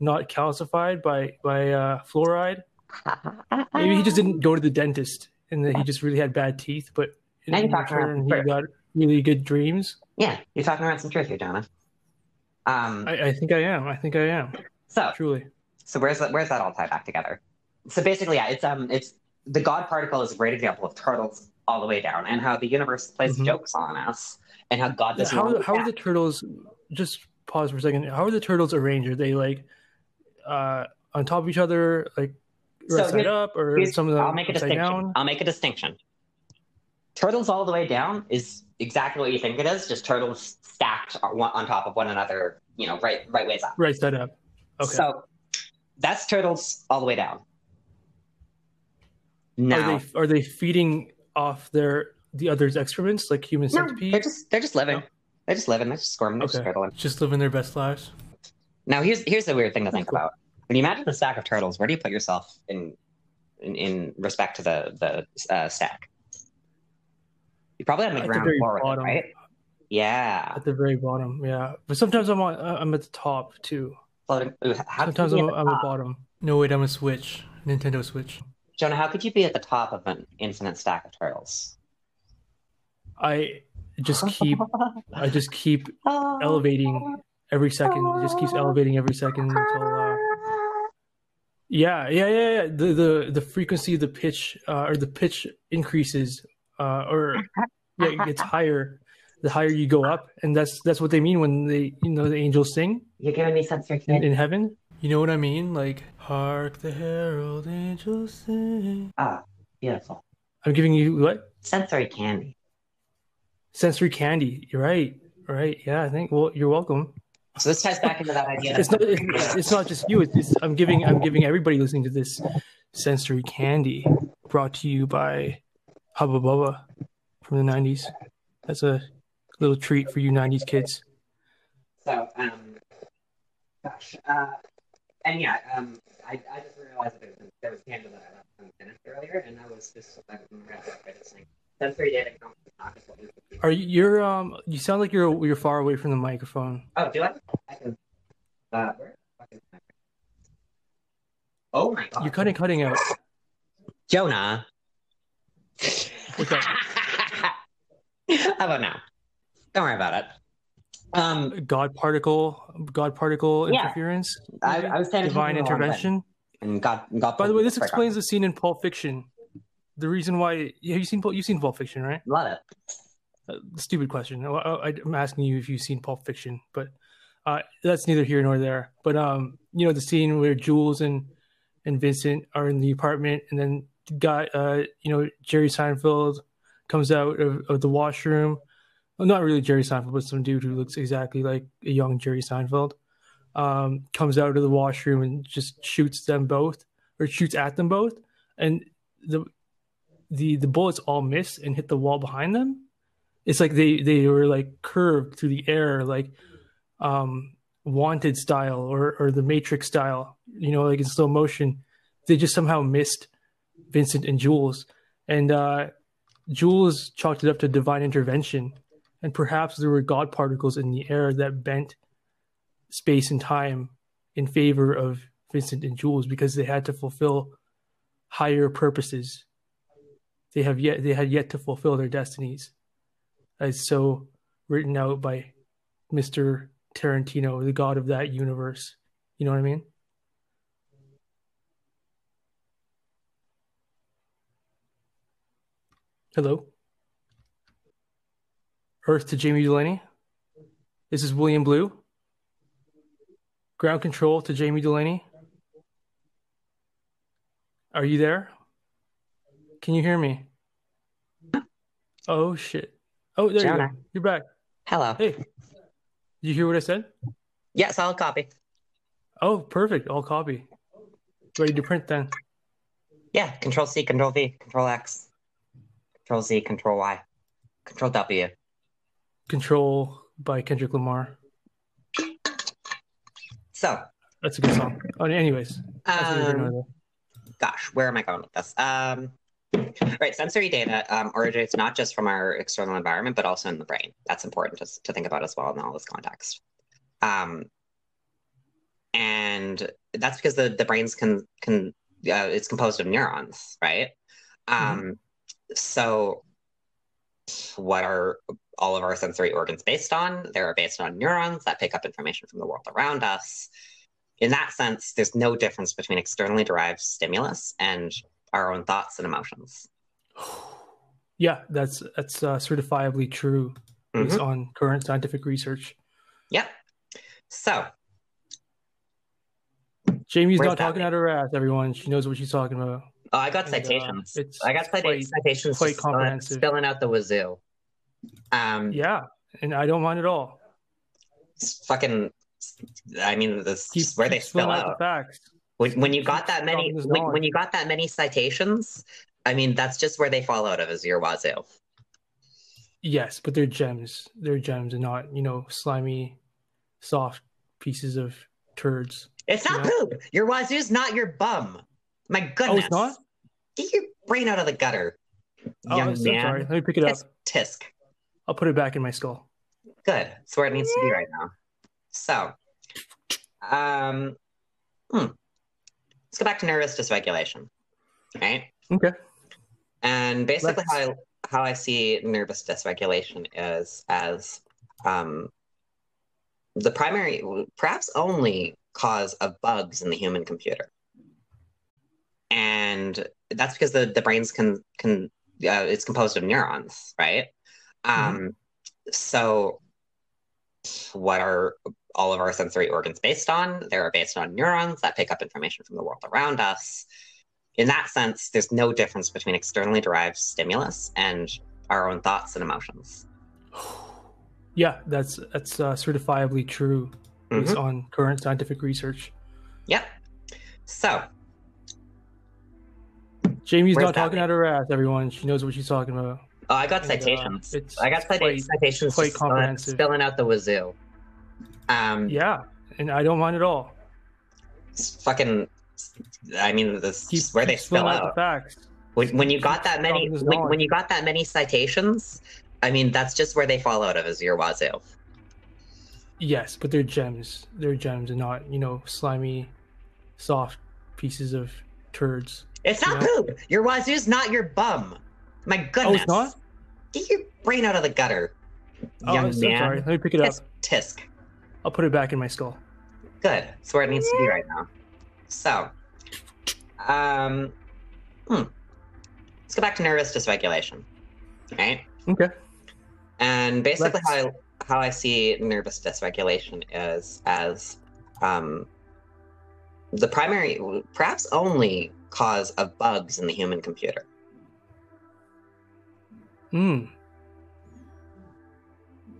not calcified by by uh, fluoride. Maybe he just didn't go to the dentist, and that he just really had bad teeth. But in, Now you're in talking return, he got really good dreams. Yeah, you're talking around some truth here, Jonah. Um, I, I think I am. I think I am. so, Truly. so where's that? Where's that all tied back together? So basically, yeah, it's um, it's the God particle is a great example of turtles all the way down, and how the universe plays Mhm. jokes on us, and how God doesn't. How how are the turtles? Just pause for a second. How are the turtles arranged? Are they like uh, on top of each other, like So side up, or Here's- some of them I'll make a distinction. down? I'll make a distinction. Turtles all the way down is exactly what you think it is, just turtles stacked on, on top of one another, you know, right right ways up. Right side up. Okay. So that's turtles all the way down. Now, Are they are they feeding off their the other's excrements like human no, centipede? they're just they're just living. No. They're just living. They're just squirming. They're just Okay. turtling. Just living their best lives. Now, here's here's the weird thing to think cool. about. When you imagine the stack of turtles, where do you put yourself in in, in respect to the the uh, stack? You probably on the At the ground very floor it, bottom. right? Yeah. At the very bottom, yeah. But sometimes I'm on I'm at the top too. How Sometimes I'm, at the bottom. No wait, I'm a Switch, Nintendo Switch. Jonah, how could you be at the top of an infinite stack of turtles? I just keep I just keep elevating every second. It just keeps elevating every second until uh, yeah, yeah, yeah, yeah. The the the frequency of the pitch uh, or the pitch increases uh, or yeah, it gets higher the higher you go up, and that's that's what they mean when they you know the angels sing You're giving me sensory in, candy. in heaven. You know what I mean? Like hark the herald angels sing. Ah, beautiful. I'm giving you what Sensory candy. sensory candy. You're right, right? Yeah, I think. Well, you're welcome. So this ties back into that idea. It's not. It's, it's not just you. It's, it's I'm giving. I'm giving everybody listening to this sensory candy brought to you by Hubba Bubba from the '90s. That's a little treat for you '90s kids. So, um, gosh, uh, and yeah, um, I, I just realized that there was, there was candy that I left unfinished earlier, and I was just I remember by this thing. Sensory data comes from not just what we- Are you? You're um. You sound like you're you're far away from the microphone. Oh, do I? I can. Uh, where? the fuck is my- Oh my god! You're of cutting out. Jonah. What's up? How about now? Don't worry about it. Um, God particle. God particle Yeah. interference. I, I was saying Divine intervention. and God, God. By the way, this explains the scene in Pulp Fiction. The reason why have you seen Pulp- you've seen Pulp Fiction, right? Love it. Uh, stupid question. I, I'm asking you if you've seen Pulp Fiction, but uh, that's neither here nor there. But um, you know the scene where Jules and and Vincent are in the apartment, and then guy, uh, you know Jerry Seinfeld comes out of, of the washroom. Well, not really Jerry Seinfeld, but some dude who looks exactly like a young Jerry Seinfeld. Um, comes out of the washroom and just shoots them both, or shoots at them both, and the the the bullets all miss and hit the wall behind them it's like they they were like curved through the air like um wanted style or or the matrix style you know like in slow motion. They just somehow missed vincent and jules. And uh jules chalked it up to divine intervention. And perhaps there were god particles in the air that bent space and time in favor of vincent and jules because they had to fulfill higher purposes they have yet they had yet to fulfill their destinies as so written out by Mr. Tarantino, the god of that universe. You know what I mean? Hello? Earth to Jamie Delaney. This is William Blue. Ground control to Jamie Delaney. Are you there? Can you hear me? Oh shit. Oh, there you Jonah. go. You're back. Hello. Hey. Did you hear what I said? Yeah, solid copy. Oh, perfect. I'll copy. Ready to print then. Yeah, Control C, Control V, Control X, Control Z, Control Y, Control W. Control by Kendrick Lamar. So, That's a good song. Oh, anyways. that's neither here nor um, gosh, where am I going with this? Um, right, sensory data um, originates not just from our external environment, but also in the brain. That's important to, to think about as well in all this context. Um, and that's because the, the brain's can can uh, it's composed of neurons, right? Um, so what are all of our sensory organs based on? They're based on neurons that pick up information from the world around us. In that sense, there's no difference between externally derived stimulus and our own thoughts and emotions. Yeah, that's that's uh, certifiably true based Mhm. on current scientific research. Yep. So, Jamie's not talking out her ass, everyone. She knows what she's talking about. oh, I got And, uh, citations. it's I got quite- citations quite comprehensive. spilling out the wazoo. Um, Yeah, and I don't mind at all. it's fucking. I mean, this Keep, where they keep spill out out. the facts. When, when you got that many, when, when you got that many citations, I mean, that's just where they fall out of is your wazoo. Yes, but they're gems. They're gems and not, you know, slimy, soft pieces of turds. It's not Yeah. poop. Your wazoo's not your bum. My goodness. Oh, it's not? Get your brain out of the gutter, Oh, young so man. sorry. Let me pick it up. Tisk, tisk. I'll put it back in my skull. Good. It's where it needs to be right now. So, um, hmm. Let's go back to nervous dysregulation. right? Okay. And basically, Let's- how I how I see nervous dysregulation is as um, the primary, perhaps only cause of bugs in the human computer, and that's because the the brains can can uh, it's composed of neurons, right? Um, so, what are all of our sensory organs based on? They're based on neurons that pick up information from the world around us in that sense, there's no difference between externally derived stimulus and our own thoughts and emotions. Yeah, that's that's uh, certifiably true based Mhm. on current scientific research. Yep. So, Jamie's Where's not talking out her ass, everyone. She knows what she's talking about. Oh, I got And, uh, citations. it's I got quite- citations quite comprehensive. spilling out the wazoo. Um, Yeah, and I don't mind at all. it's fucking. I mean, this Keep, where they spill out. the facts. When, when you got that many, when, when you got that many citations, I mean, that's just where they fall out of is your wazoo. Yes, but they're gems. They're gems and not, you know, slimy, soft pieces of turds. It's not poop. Your wazoo's not your bum. My goodness. Oh, it's not? Get your brain out of the gutter, Oh, young I'm so man. sorry. Let me pick it up. Tisk, tisk. I'll put it back in my skull. Good. That's where it needs to be right now. So, um, hmm. let's go back to nervous dysregulation, right? Okay. And basically, Let's- how I, how I see nervous dysregulation is as um, the primary, perhaps only cause of bugs in the human computer. Mm.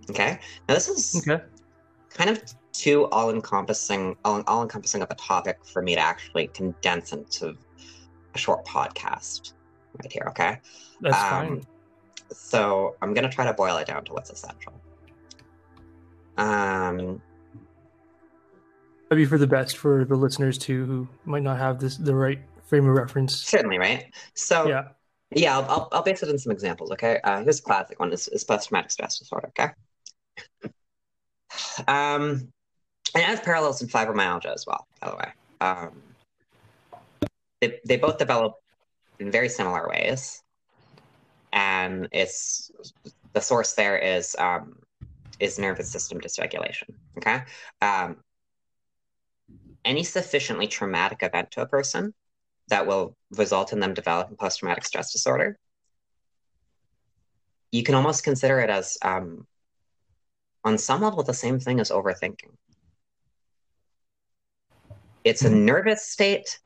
Okay. Now this is Okay. kind of too all-encompassing, all, all-encompassing of a topic for me to actually condense into a short podcast right here. Okay. That's Um, fine. So I'm gonna try to boil it down to what's essential. Um, Maybe for the best for the listeners too, who might not have this the right frame of reference. certainly, right? So Yeah. Yeah, I'll, I'll, I'll base it on some examples, okay? Uh, here's a classic one, is, is post-traumatic stress disorder, okay? Um, and it has parallels in fibromyalgia as well, by the way. Um, they, they both develop in very similar ways. And it's the source there is um, is nervous system dysregulation, okay? Um, any sufficiently traumatic event to a person that will result in them developing post traumatic stress disorder. You can almost consider it as, um, on some level, the same thing as overthinking. It's a nervous state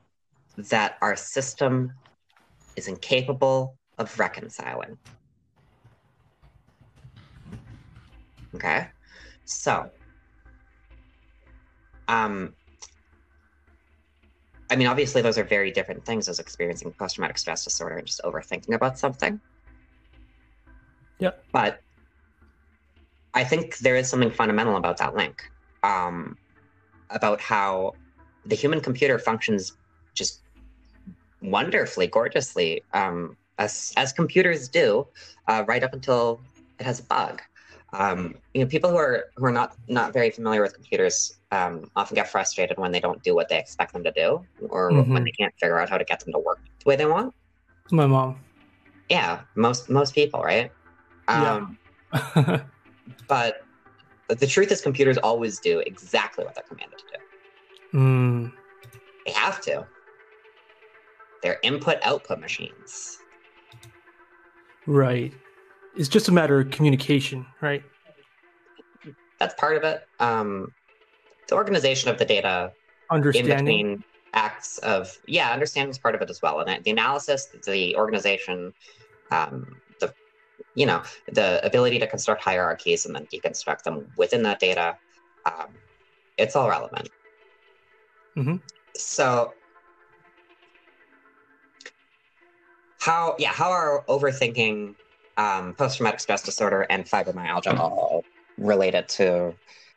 that our system is incapable of reconciling. Okay, so, um, I mean, obviously, those are very different things as experiencing post traumatic stress disorder and just overthinking about something. Yeah. But I think there is something fundamental about that link, um, about how the human computer functions just wonderfully, gorgeously, um, as as computers do, uh, right up until it has a bug. Um, you know, people who are who are not not very familiar with computers um, often get frustrated when they don't do what they expect them to do, or Mhm. when they can't figure out how to get them to work the way they want. My mom. Yeah, most most people, right? Yeah. Um, But the truth is, computers always do exactly what they're commanded to do. mm, They have to. They're input-output machines. right. It's just a matter of communication, right? That's part of it. Um, the organization of the data in Understanding. between acts of yeah understanding is part of it as well and the analysis the organization um, the you know the ability to construct hierarchies and then deconstruct them within that data um, it's all relevant Mm-hmm. so how yeah how are overthinking um, post-traumatic stress disorder and fibromyalgia all related to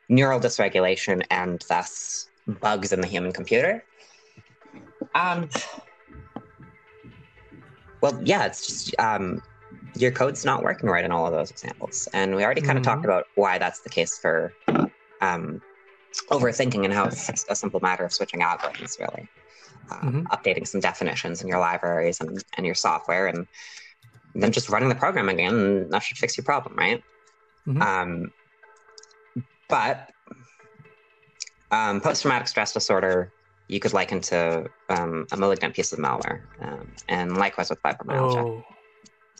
neural dysregulation and thus bugs in the human computer um, well, yeah, it's just um, your code's not working right in all of those examples, and we already kind of Mhm. talked about why that's the case for um, overthinking and how it's a simple matter of switching algorithms, really. uh, Mhm. updating some definitions in your libraries and, and your software, and then just running the program again, and that should fix your problem, right? Mhm. Um, but um, post-traumatic stress disorder, you could liken to um, a malignant piece of malware, um, and likewise with fibromyalgia. Oh,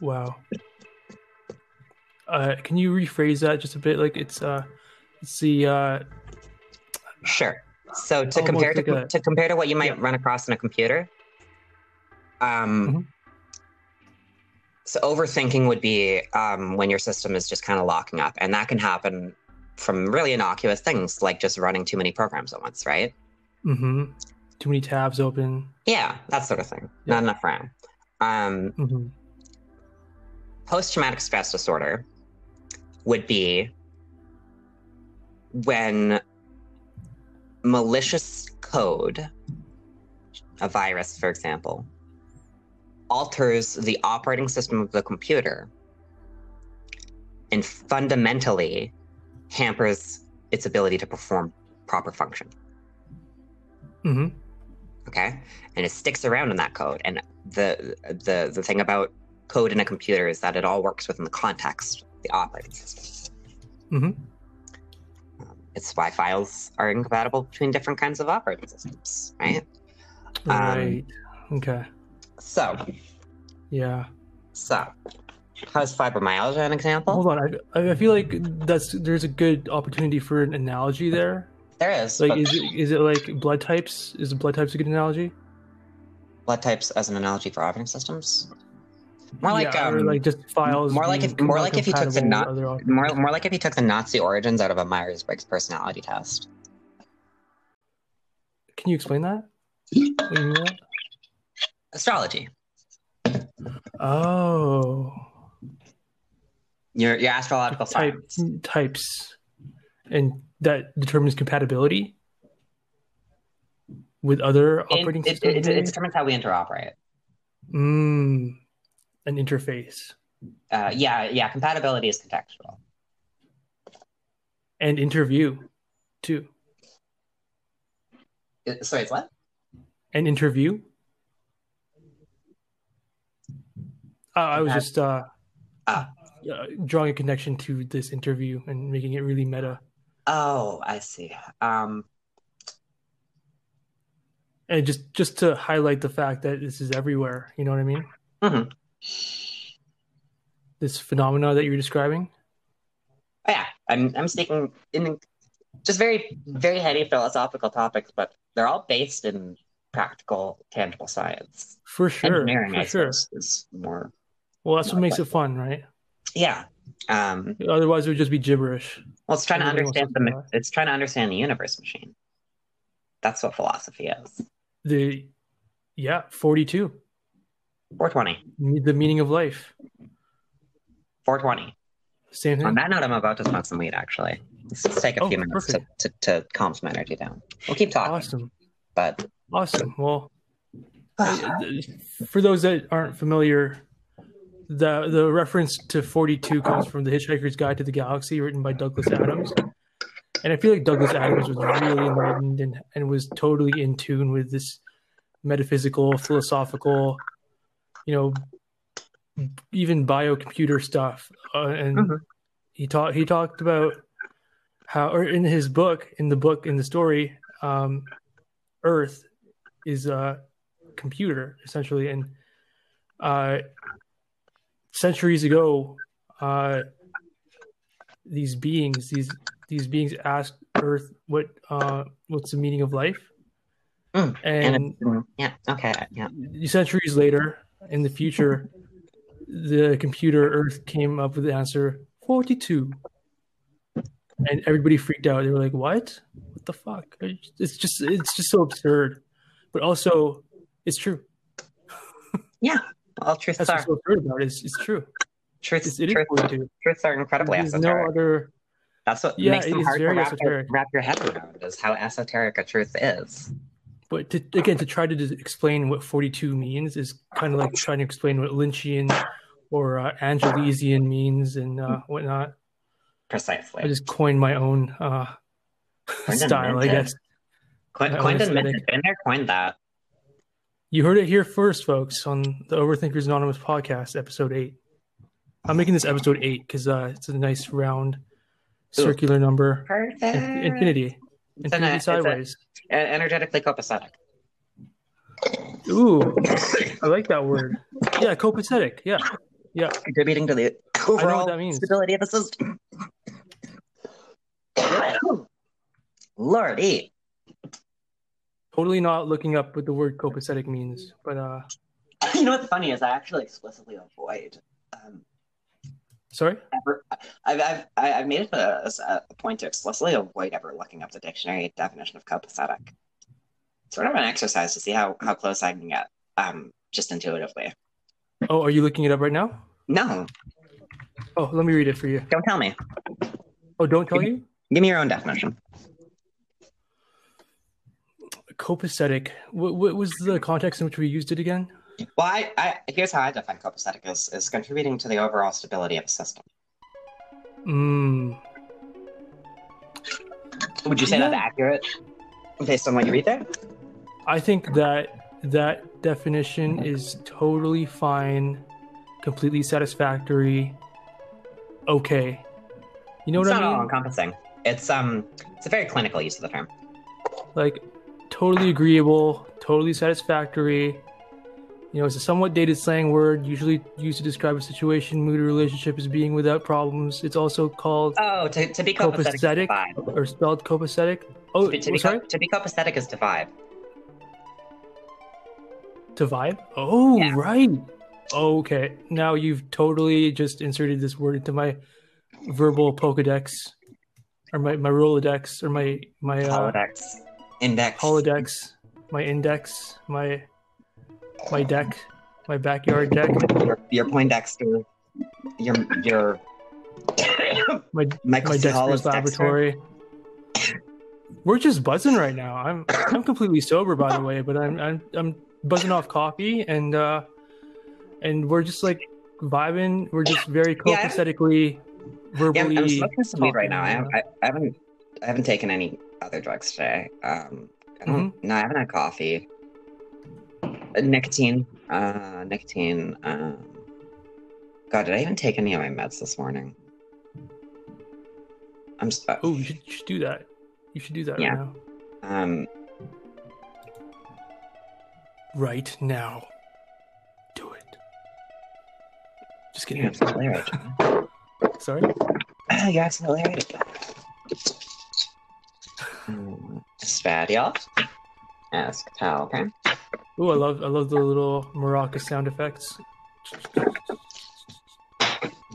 wow. Uh, can you rephrase that just a bit? Like it's uh, it's the uh, Sure. So to Almost compare to, to compare to what you might Yeah. run across in a computer, um, Mhm. So overthinking would be um, when your system is just kind of locking up, and that can happen from really innocuous things like just running too many programs at once, right? hmm too many tabs open. Yeah, that sort of thing. Yeah. Not enough RAM. Um, hmm post-traumatic stress disorder would be when malicious code a virus for example alters the operating system of the computer and fundamentally hampers its ability to perform proper function Mm-hmm. okay and it sticks around in that code and the the the thing about code in a computer is that it all works within the context of the operating system Mm-hmm. Um, it's why files are incompatible between different kinds of operating systems right Um, Right. okay. So Yeah. so how's fibromyalgia an example Hold on. I, I feel like that's there's a good opportunity for an analogy there. there is Like, but is it is it like blood types? Is blood types a good analogy? blood types as an analogy for operating systems more like yeah, um, like just files. more like if- more like if you took the not- with other operating more, more like if you took the nazi origins out of a myers-briggs personality test Can you explain that? What do you mean by that? Astrology Oh, your your astrological type signs types, and that determines compatibility with other operating it, it, systems. it, it maybe? determines how we interoperate Mm, an interface uh, yeah yeah compatibility is contextual and interview too. It- sorry it's what An interview. Uh, I was just uh, ah. uh, drawing a connection to this interview and making it really meta. oh i see. Um and just just to highlight the fact that this is everywhere you know what i mean? Mhm. this phenomena that you're describing? Oh, yeah. I'm i'm speaking in just very very heady philosophical topics but they're all based in practical tangible science. For sure engineering for I sure. suppose, is more well that's what makes it fun right? Yeah um otherwise it would just be gibberish. well it's trying to Everybody understand the to it's trying to understand the universe machine. That's what philosophy is. The yeah 42 420 the meaning of life. 420 same On that note, I'm about to smoke some weed. Actually, let's take a Oh, few minutes to, to, to calm some energy down. We'll keep talking, awesome. but awesome. Well for those that aren't familiar the the reference to 42 comes from the hitchhiker's guide to the galaxy written by douglas adams. And i feel like douglas adams was really enlightened and, and was totally in tune with this metaphysical philosophical you know even biocomputer stuff. Uh, and Mhm. he talked he talked about how or in his book in the book in the story um earth is a computer essentially. And uh centuries ago uh these beings these these beings asked earth what uh what's the meaning of life? Mm, and, and yeah, okay, yeah, centuries later in the future the computer earth came up with the answer 42 and everybody freaked out. They were like what? What the fuck? It's just it's just so absurd. But also it's true all truths that's are what's so absurd about it it's, it's true truths. it's, it is truths, 42 truths are incredibly there's no other That's what Yeah, makes them hard to very wrap, esoteric. wrap your head around. Is how esoteric a truth is. but to, again to try to explain what 42 means is kind of like trying to explain what lynchian or uh, angelesian means and uh, whatnot Precisely. i just coined my own uh, style i guess Coin, my own coined and aesthetic. minted. Been there, coined that. You heard it here first, folks, on the Overthinkers Anonymous podcast, episode eight. I'm making this episode eight because uh, it's a nice round, circular number. Perfect. In- infinity. It's an- Infinity it's a- sideways. E- energetically copacetic. Ooh, I like that word. Yeah, copacetic. Yeah, yeah. Contributing to the know what overall that means. stability of the system. Lordy. Totally not looking up what the word copacetic means, but uh, You know what's funny is I actually explicitly avoid. Um, sorry. ever, I've, I've, I- I've made it a, a point to explicitly avoid ever looking up the dictionary definition of copacetic. Sort of an exercise to see how, how close I can get, um, just intuitively. Oh, are you looking it up right now? No, Oh, let me read it for you. don't tell me. Oh, don't tell you. Give me your own definition. Copacetic. What, what was the context in which we used it again? Well, I, I here's how I define copacetic is, is contributing to the overall stability of a system. Mm, Would you say that's accurate based on what you read there? I think that that definition is totally fine, completely satisfactory. Okay. You know it's what not I all encompassing. It's um, it's a very clinical use of the term. Like, totally agreeable, totally satisfactory. You know, it's a somewhat dated slang word, usually used to describe a situation, mood, or relationship as being without problems. It's also called Oh, to, to be copacetic, Copacetic? or spelled copacetic. Oh, To, to be, sorry, to be copacetic is to vibe. to vibe. Oh, Yeah. right. Okay, now you've totally just inserted this word into my verbal Pokedex, or my, my Rolodex, or my my uh, Holodex. Index. Holodex, my index, my my deck, my backyard deck, Your, your Poindexter. Your your my my. Dexter's Hollis Dexter. laboratory. We're just buzzing right now. I'm I'm completely sober, by the way, but I'm I'm I'm buzzing off coffee and uh and we're just like vibing. We're just very Yeah, copacetically, Yeah, verbally. I'm, I'm smoking some weed right now. I, you have, know? I, I haven't I haven't taken any other drugs today. Um, I don't. No, I haven't had coffee. Uh, nicotine. Uh, nicotine. Um, God, did I even take any of my meds this morning? I'm. s- Uh, Oh, you should, you should do that. You should do that Yeah. right now. um. Right now. Do it. Just You're kidding. absolutely right. John. Sorry. You're absolutely right. Um, Spadio. Ask Tal. Okay. Oh, I love I love the little maraca sound effects.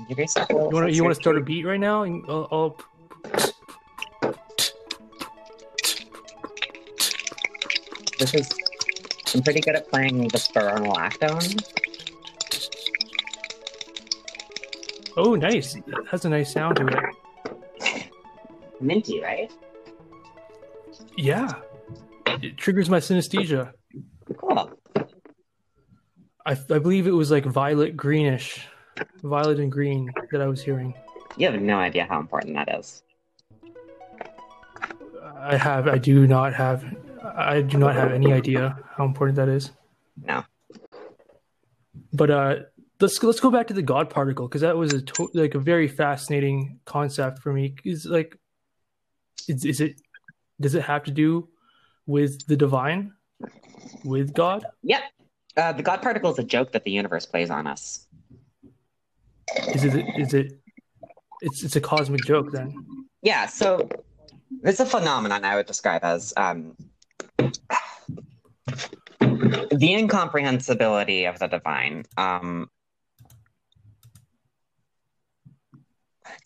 Give yourself a You want to you want to start a beat right now? And I'll, I'll This is. I'm pretty good at playing the spironolactone. Oh, nice. Has a nice sound to it. Minty, right? Yeah. It triggers my synesthesia. Cool. I, I believe it was like violet greenish, violet and green that I was hearing. You have no idea how important that is. I have I do not have I do not have any idea how important that is. No. But uh let's let's go back to the God particle because that was a to- like a very fascinating concept for me. Is like, is, is it does it have to do with the divine, with God? Yep. Uh, the God particle is a joke that the universe plays on us. Is it is it it's it's a cosmic joke then? Yeah, so it's a phenomenon I would describe as um, the incomprehensibility of the divine. Um,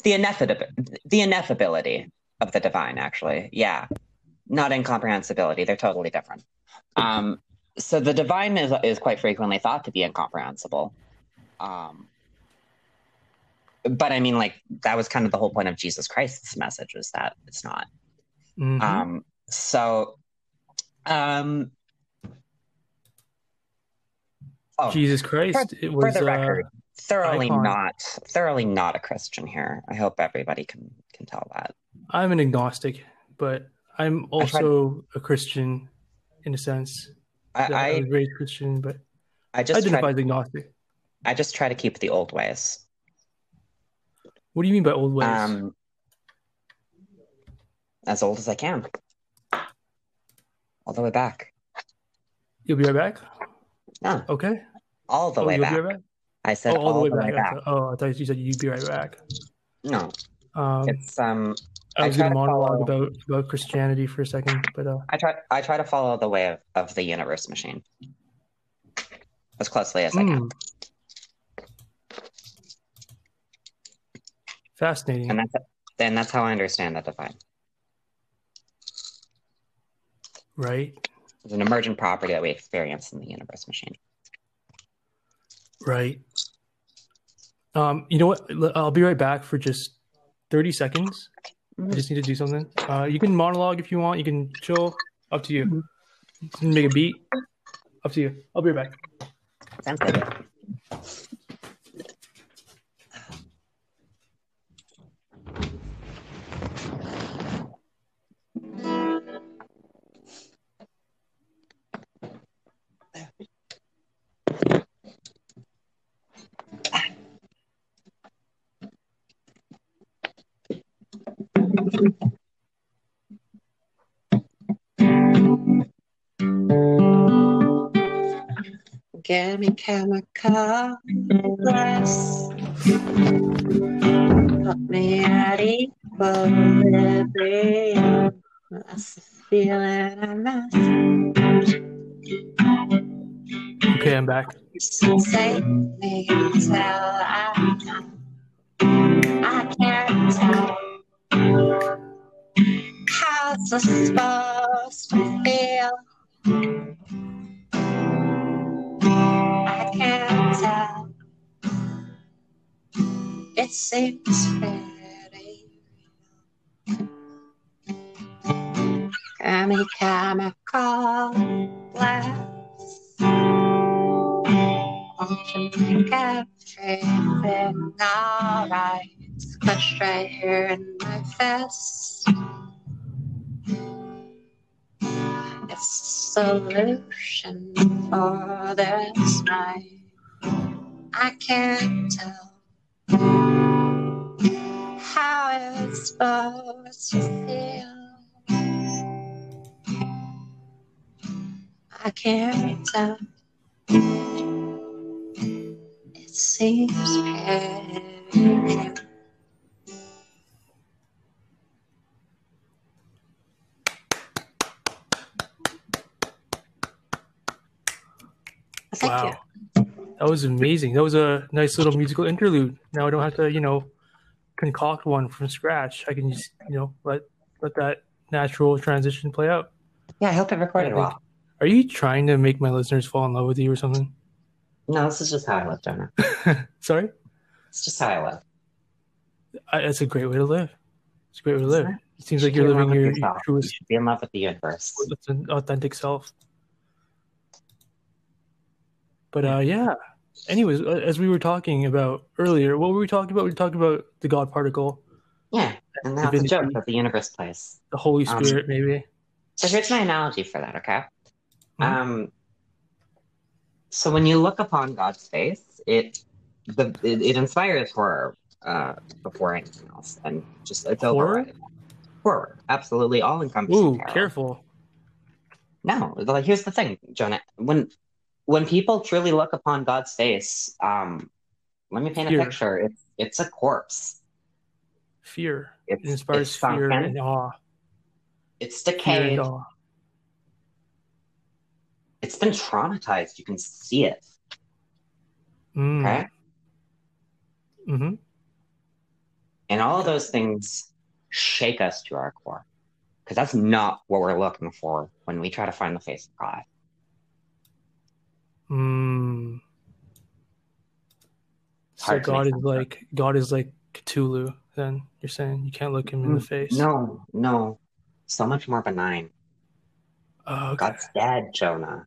the ineffability, the ineffability of the divine, actually. Yeah, not incomprehensibility. They're totally different. Um, so the divine is is quite frequently thought to be incomprehensible. Um, but I mean, like that was kind of the whole point of Jesus Christ's message was that it's not. Mhm. Um, so, um, oh, Jesus Christ! It for was the uh, record, thoroughly icon. not, thoroughly not a Christian here. I hope everybody can can tell that. I'm an agnostic, but I'm also a Christian in a sense. I, I, I, was raised Christian, but I just identify as agnostic. I just try to keep the old ways. What do you mean by old ways? Um, as old as I can. All the way back. You'll be right back. No, Okay. all the oh, way you'll back. be right back. I said Oh, all, the way back. I thought- Oh, I thought you said you'd be right back. No, Um, it's um. I was going to monologue follow- about about Christianity for a second, but uh, I try. I try to follow the way of, of the universe machine as closely as I can, mm. fascinating. and that's then that's how I understand that divine. Right, It's an emergent property that we experience in the universe machine. right. Um, you know what? I'll be right back for just thirty seconds. I just need to do something. Uh, you can monologue if you want. You can chill. Up to you. You can make a beat. Up to you. I'll be right back. Sounds good. Give me chemical glass. Put me at equilibrium. That's feeling I must Okay, I'm back. me supposed to feel. I can't tell. It seems pretty real. Chemi- chemical glass. Won't you make everything alright? Squished right here in my fist. A solution for this night. I can't tell how it's supposed to feel. I can't tell. It seems pretty Thank wow. you. That was amazing. That was a nice little musical interlude. Now I don't have to, you know, concoct one from scratch. I can just, you know, let let that natural transition play out. Yeah, I hope it recorded well. Are you trying to make my listeners fall in love with you or something? No, this is just how I live, Jonah. Sorry? It's just how I live. I, that's a great way to live. It's a great way to live. It seems You like you're should be in living your, with your yourself. You truest, be in love with the universe. authentic self. But uh, yeah. Anyways, uh, as we were talking about earlier, what were we talking about? We talked about the God particle, Yeah, and that's a Divinity. joke that the universe plays. the Holy Um, Spirit, maybe. So here's my analogy for that, okay? Mhm. Um, so when you look upon God's face, it the it, it inspires horror uh, before anything else, and just it's Horror? Horror, absolutely all encompassing. Ooh, careful. No, like here's the thing, Jonah. When when people truly look upon God's face, um, let me paint Fear. a picture. It's it's a corpse. Fear. It's, It inspires it's fear and awe. It's decayed. awe. It's been traumatized. You can see it. Mm. Okay. hmm And all of those things shake us to our core. Because that's not what we're looking for when we try to find the face of God. Mm. So God is sense of. like God is like Cthulhu. Then you're saying you can't look him in the face. Mm, No, no. So much more benign. Oh, okay. God's dead, Jonah.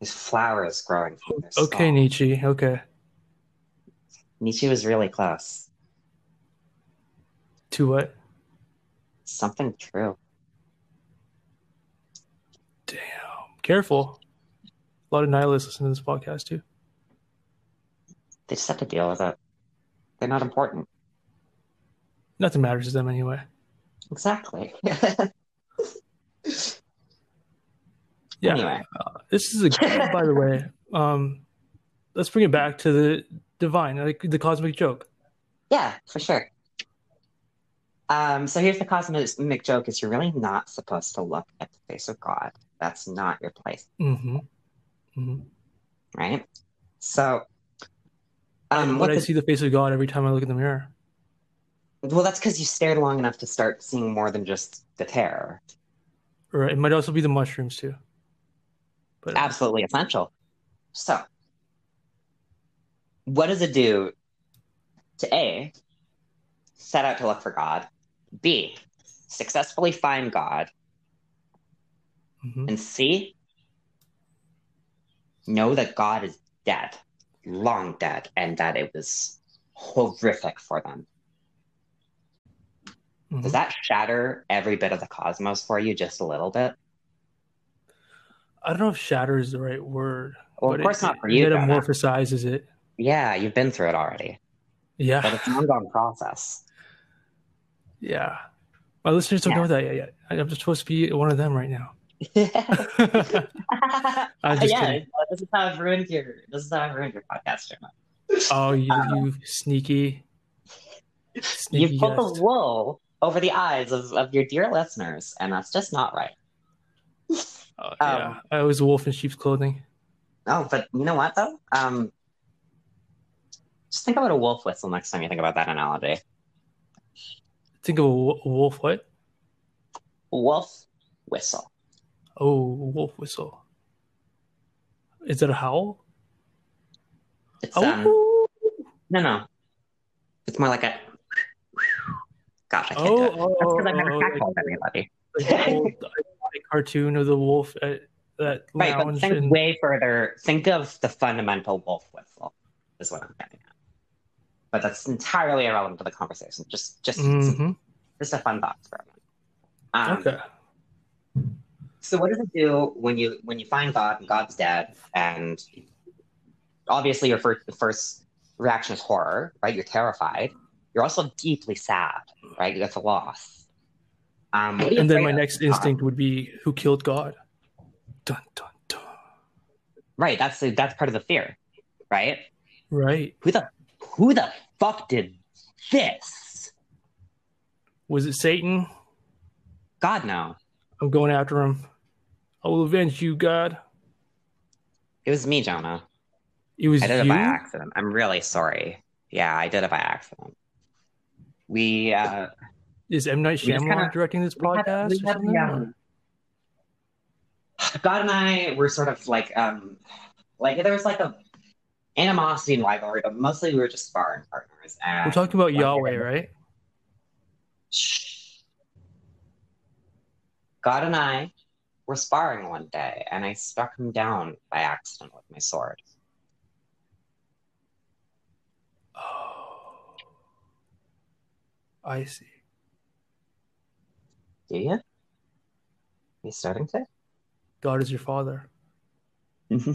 His flowers growing from his Okay, soul. Nietzsche. Okay. Nietzsche was really close. To what? Something true. Damn. Careful. A lot of nihilists listen to this podcast too. They just have to deal with it. They're not important. Nothing matters to them anyway. Exactly. Yeah. Anyway. Uh, this is a by the way. Um, let's bring it back to the divine, like the cosmic joke. yeah, for sure. Um, so here's the cosmic joke: is you're really not supposed to look at the face of God. That's not your place, Mm-hmm. Hmm right? So, um, what I see the face of God every time I look in the mirror. well, that's because you stared long enough to start seeing more than just the terror. Right. it might also be the mushrooms too. But absolutely essential. So, what does it do to A, set out to look for God, B, successfully find God, Mhm. and C, know that God is dead, long dead, and that it was horrific for them? Mhm. Does that shatter every bit of the cosmos for you just a little bit? I don't know if shatter is the right word. Well, but of course it, not for you. Metamorphosizes it. Yeah, you've been through it already, Yeah. but it's an ongoing process. Yeah. My listeners don't Yeah. know that yet. I'm just supposed to be one of them right now. I'm just yeah, kidding. This is how I've ruined your. This is how I've ruined your podcast. Jonah. Oh, you, Um, you sneaky, sneaky You've pulled guest. the wool over the eyes of, of your dear listeners, and that's just not right. Oh, yeah, um, I was a wolf in sheep's clothing. Oh, but you know what though? Um, just think about a wolf whistle next time you think about that analogy. Think of a, wolf. What? Wolf whistle. Oh, wolf whistle. Is it a howl? It's um, Oh, no, no. It's more like a. Gosh, I can't oh, do it. oh, That's because I oh, never oh, tackled everybody. like old iconic cartoon of the wolf at that Right, but think and, way further. Think of the fundamental wolf whistle. Is what I'm getting at. But that's entirely irrelevant to the conversation. Just, just, Mhm. just a fun thought experiment. Um, Okay. So, what does it do when you when you find God and God's dead, and obviously your first first reaction is horror, right? You're terrified. You're also deeply sad, right? That's a loss. Um, what are you And then my of? next instinct would be, who killed God? Dun dun dun. right? That's the, that's part of the fear, right? Right. Who the who the fuck did this? Was it Satan? God no. I'm going after him. I will avenge you, God. It was me, Jonah. It was I did it by accident. I'm really sorry. Yeah, I did it by accident. We uh Is M Night Shyamalan kinda- directing this we had- podcast we had something? the, um, God and I were sort of like um like there was like a animosity and rivalry, but mostly we were just sparring partners. We're talking about Yahweh, right? Shh. God and I were sparring one day, and I struck him down by accident with my sword. Oh. I see. Do you? Are you starting to? God is your father.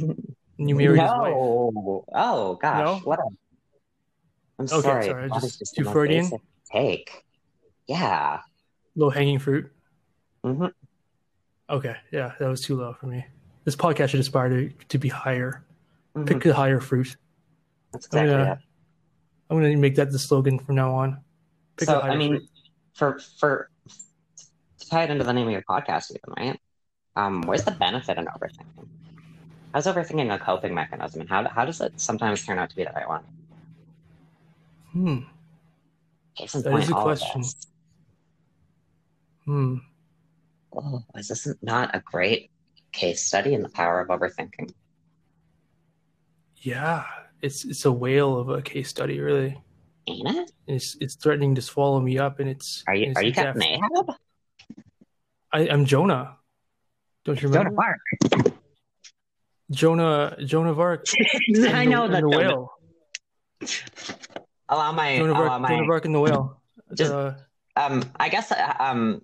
You married his wife. Oh gosh, No? what a. I'm Okay, sorry. sorry, just too Freudian? Take. Yeah. Low hanging fruit. Hmm Okay, yeah, that was too low for me. This podcast should aspire to, to be higher. Mhm. Pick the higher fruit. That's exactly yeah. it. I'm gonna make that the slogan from now on. Pick So I mean, fruit. for for to tie it into the name of your podcast, even right? Um, where's the benefit in overthinking? How's overthinking a coping mechanism, and how how does it sometimes turn out to be the right one? Hmm. Case in That point, is a question. Hmm. Oh, is this not a great case study in the power of overthinking? Yeah, it's it's a whale of a case study, really. Ain't it? It's it's threatening to swallow me up, and it's Are you it's are you. Captain Ahab? I, I'm Jonah. Don't you remember? Jonah Clark. Jonah Jonah of Arc? I and know the, that. the whale. Allow my Joan of allow my Joan of and the whale. Just- Uh, um. I guess uh, um.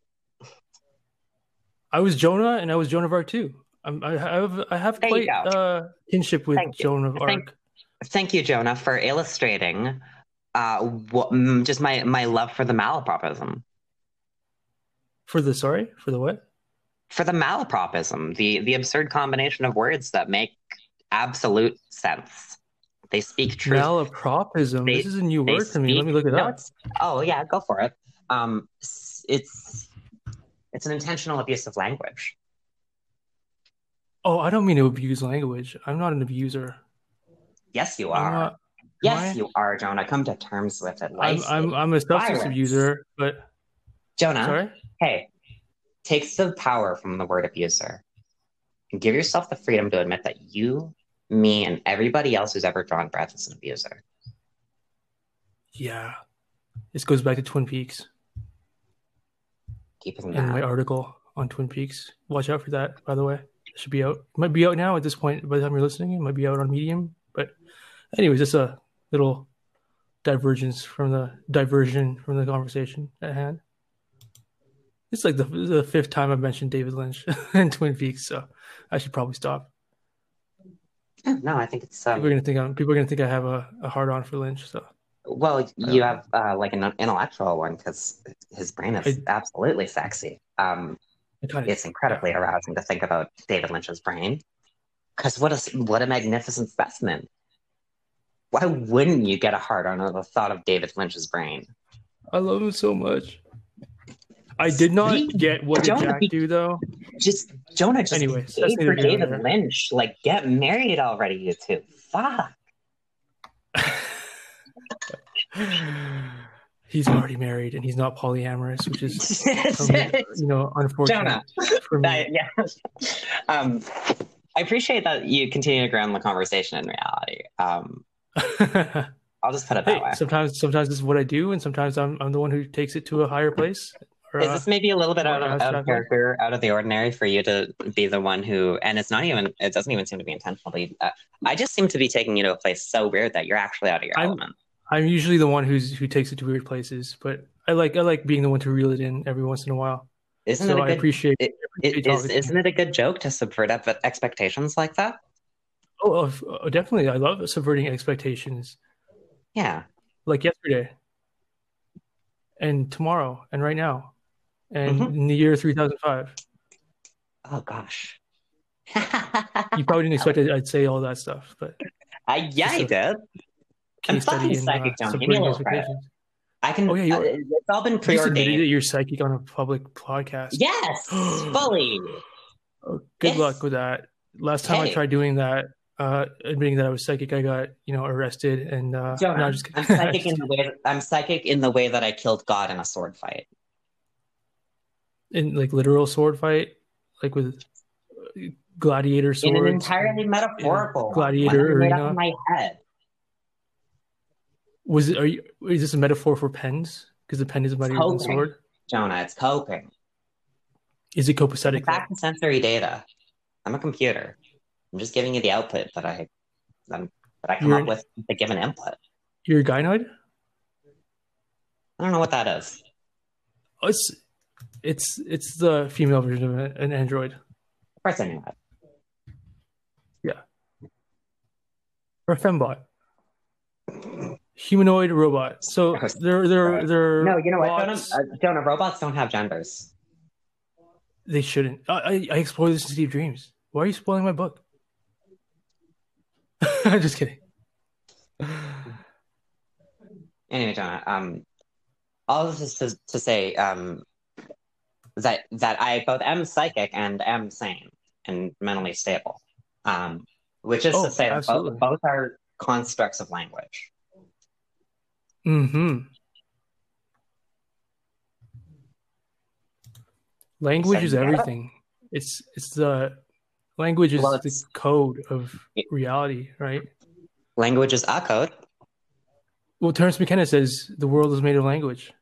I was Jonah, and I was Joan of Arc too. I'm, I have I have There quite uh, kinship with Thank you. Joan of Thank- Arc. Thank you, Jonah, for illustrating uh, what, mm, just my, my love for the malapropism. For the sorry, for the what? For the malapropism, the, the absurd combination of words that make absolute sense. They speak truth. Malapropism. They- this is a new word to me. Let me look it No, up. oh yeah, go for it. Um, s- it's it's an intentional abuse of language. Oh, I don't mean to abuse language. I'm not an abuser. Yes, you are. not. yes, I? you are, Jonah. Come to terms with it. I'm I'm I'm a substance Virus. abuser, but Jonah, sorry. hey, takes the power from the word abuser and give yourself the freedom to admit that you, me, and everybody else who's ever drawn breath is an abuser. Yeah, this goes back to Twin Peaks Keep and my article on Twin Peaks. Watch out for that, by the way. It should be out. It might be out now at this point. By the time you're listening, it might be out on Medium. But, anyways, just a little divergence from the diversion from the conversation at hand. It's like the, the fifth time I've mentioned David Lynch and Twin Peaks, so I should probably stop. No, I think it's People are um, gonna think I'm people are gonna think I have a, a hard on for Lynch. So well, you have uh, like an intellectual one because his brain is I- absolutely sexy. Um, it's incredibly arousing to think about David Lynch's brain. Because what a what a magnificent specimen! Why wouldn't you get a heart on the thought of David Lynch's brain? I love him so much. I did not get what did don't Jack be- do though. Just Jonah, just Anyways, Anyways, for David. Lynch. Like, get married already, you two. Fuck. he's already married and he's not polyamorous, which is you know unfortunate for me. Yeah. Um, I appreciate that you continue to ground the conversation in reality. Um, I'll just put it that hey, way. sometimes sometimes this is what I do, and sometimes I'm I'm the one who takes it to a higher place. Or, Is uh, this maybe a little bit or out of, out of character, out of the ordinary for you to be the one who, and it's not even, it doesn't even seem to be intentionally. Uh, I just seem to be taking you to a place so weird that you're actually out of your I'm- element. I'm usually the one who's who takes it to weird places, but I like I like being the one to reel it in every once in a while. Isn't so it I a good? appreciate. it- It, is, talking to you. isn't it a good joke to subvert up expectations like that? Oh, of- oh, definitely. I love subverting expectations, Yeah. like yesterday, and tomorrow, and right now, and Mhm. in the year 3005. Oh gosh. You probably didn't expect I'd say all that stuff, but I, yeah, I Just did. I'm study in uh, psychic, John. Give me a little credit. I can. Oh, yeah, uh, it's all been You preordained. you're psychic on a public podcast. Yes, fully. Oh, good Yes. luck with that. Last time I tried doing that, uh, admitting that I was psychic, I got you know arrested and uh, Jonah, no, just I'm psychic in the way. That, I'm psychic in the way that I killed God in a sword fight. in like literal sword fight, like with uh, gladiator swords. in an entirely metaphorical gladiator arena. up in my head. Was it? Are you? Is this a metaphor for pens? Because the pen is mightier than the sword. Jonah, it's coping. Is it copacetic? Back to sensory data. I'm a computer. I'm just giving you the output that I that, that I come You're- up with the given input. You're a gynoid. I don't know what that is. Oh, it's it's it's the female version of an android Of course I knew that. or a fembot. Humanoid robot. So they're they're they're No, you know what? Jonah, bots. uh, Jonah, robots don't have genders. They shouldn't. I, I, I explore this in Steve Dreams. Why are you spoiling my book? I'm just kidding. Anyway, Jonah, um, all this is to, to say um, that that I both am psychic and am sane and mentally stable, um, which is Oh, to say that both, both are constructs of language. Hmm Language is everything. It's it's the language is Well, the code of reality, right? Language is a code. Well, Terence McKenna says the world is made of language.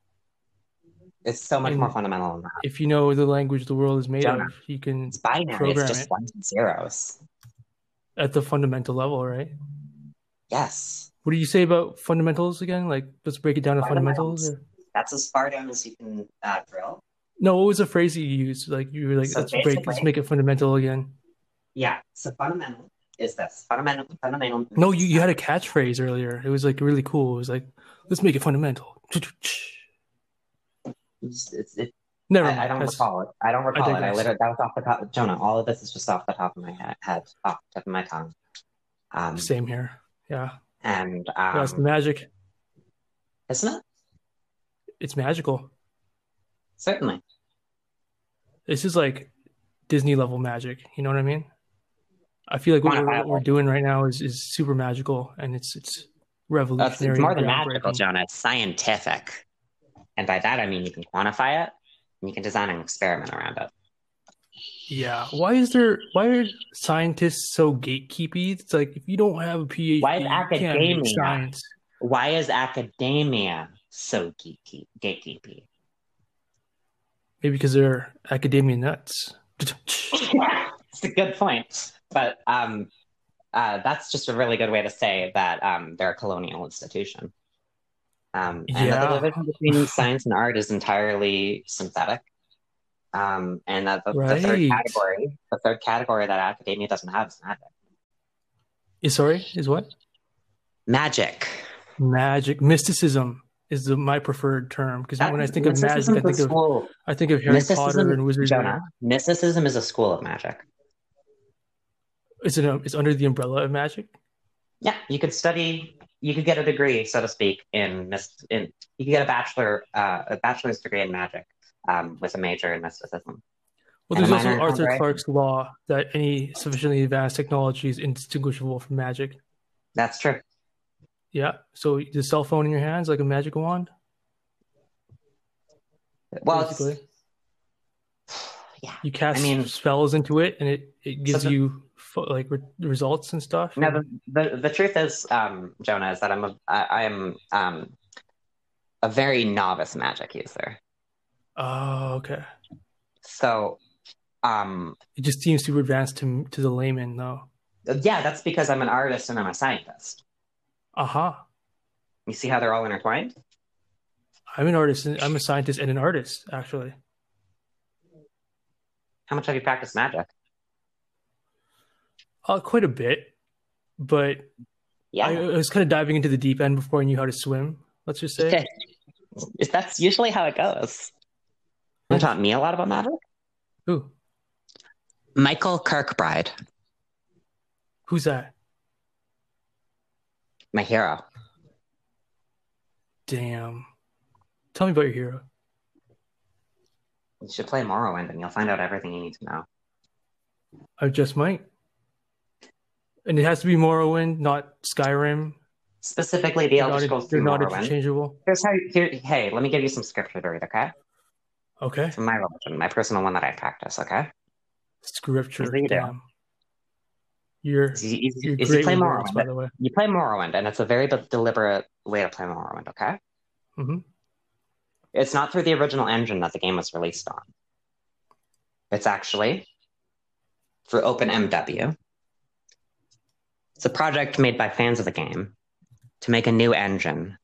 It's so much And- more fundamental than that. If you know the language the world is made Jonah. of, you can It's binary. program It's just it. ones and zeros. at the fundamental level, right? Yes, What do you say about fundamentals again? Like, let's break it down to fundamentals. Fundamentals. that's as far down as you can uh, drill. No, what was the phrase you used? Like, you were like, So let's break, let's make it fundamental again. Yeah. So fundamental is this fundamental fundamental. No, you, you had a catchphrase earlier. It was like really cool. It was like, let's make it fundamental. It's, it's, it, Never I. I don't That's- recall it. I don't recall it. I literally that was off the top. Jonah, all of this is just off the top of my head, off the tip of my tongue. Um, Same here. Yeah. and That's um, magic. isn't it? It's magical. Certainly. This is like Disney level magic. You know what I mean? I feel like what we're, what we're doing right now is, is super magical and it's it's That's, revolutionary. it's more than magical, Jonah. It's scientific. And by that, I mean you can quantify it and you can design an experiment around it. Yeah. Why is there? Why are scientists so gatekeepy? It's like if you don't have a PhD, Why is you can't make academia? science. Why is academia so geeky, gatekeepy? Maybe because they're academia nuts. it's a good point. But um, uh, that's just a really good way to say that um, they're a colonial institution. Um, and that Yeah. the division between science and art is entirely synthetic. Um, and that the, the third category, the third category that academia doesn't have is magic. Is sorry? Is what? Magic. Magic, mysticism is the, my preferred term because when I think of magic, I think of. I think of Harry Mysticism- Potter and Wizards. Jonah, mysticism is a school of magic. Is it? A, it's under the umbrella of magic. Yeah, you could study. You could get a degree, so to speak, in in. You could get a bachelor, uh, a bachelor's degree in magic, um, with a major in mysticism. Well, there's also Arthur library. Clarke's law that any sufficiently advanced technology is indistinguishable from magic. That's true. Yeah. So the cell phone in your hands like a magic wand, Well, it's- basically. yeah. You cast I mean- spells into it, and it it gives the- you like re- results and stuff. No, the, the the truth is, um, Jonah, is that I'm a I, I am um, a very novice magic user. Oh, okay. So, um, It just seems super advanced to to the layman, though. yeah, that's because I'm an artist and I'm a scientist. Aha. You see how they're all intertwined? I'm an artist. And I'm a scientist and an artist, actually. How much have you practiced magic? Uh, quite a bit, but Yeah, I, I was kind of diving into the deep end before I knew how to swim. Let's just say. That's usually how it goes. You taught me a lot about magic. Who? Michael Kirkbride, who's that? my hero. Damn. Tell me about your hero. You should play Morrowind and you'll find out everything you need to know. I just might. And it has to be Morrowind, not Skyrim. Specifically, the Elder Scrolls they're 2 not Morrowind. interchangeable. Here's how. Here, hey, let me give you some scripture to read, okay? Okay. From my religion, my personal one that I practice, okay? Scripture. What do you do? Damn. You're Is you, is, you're is you play words, by Morrowind. the way. You play Morrowind, and it's a very deliberate way to play Morrowind, okay? Mhm. It's not through the original engine that the game was released on. It's actually through OpenMW. It's a project made by fans of the game to make a new engine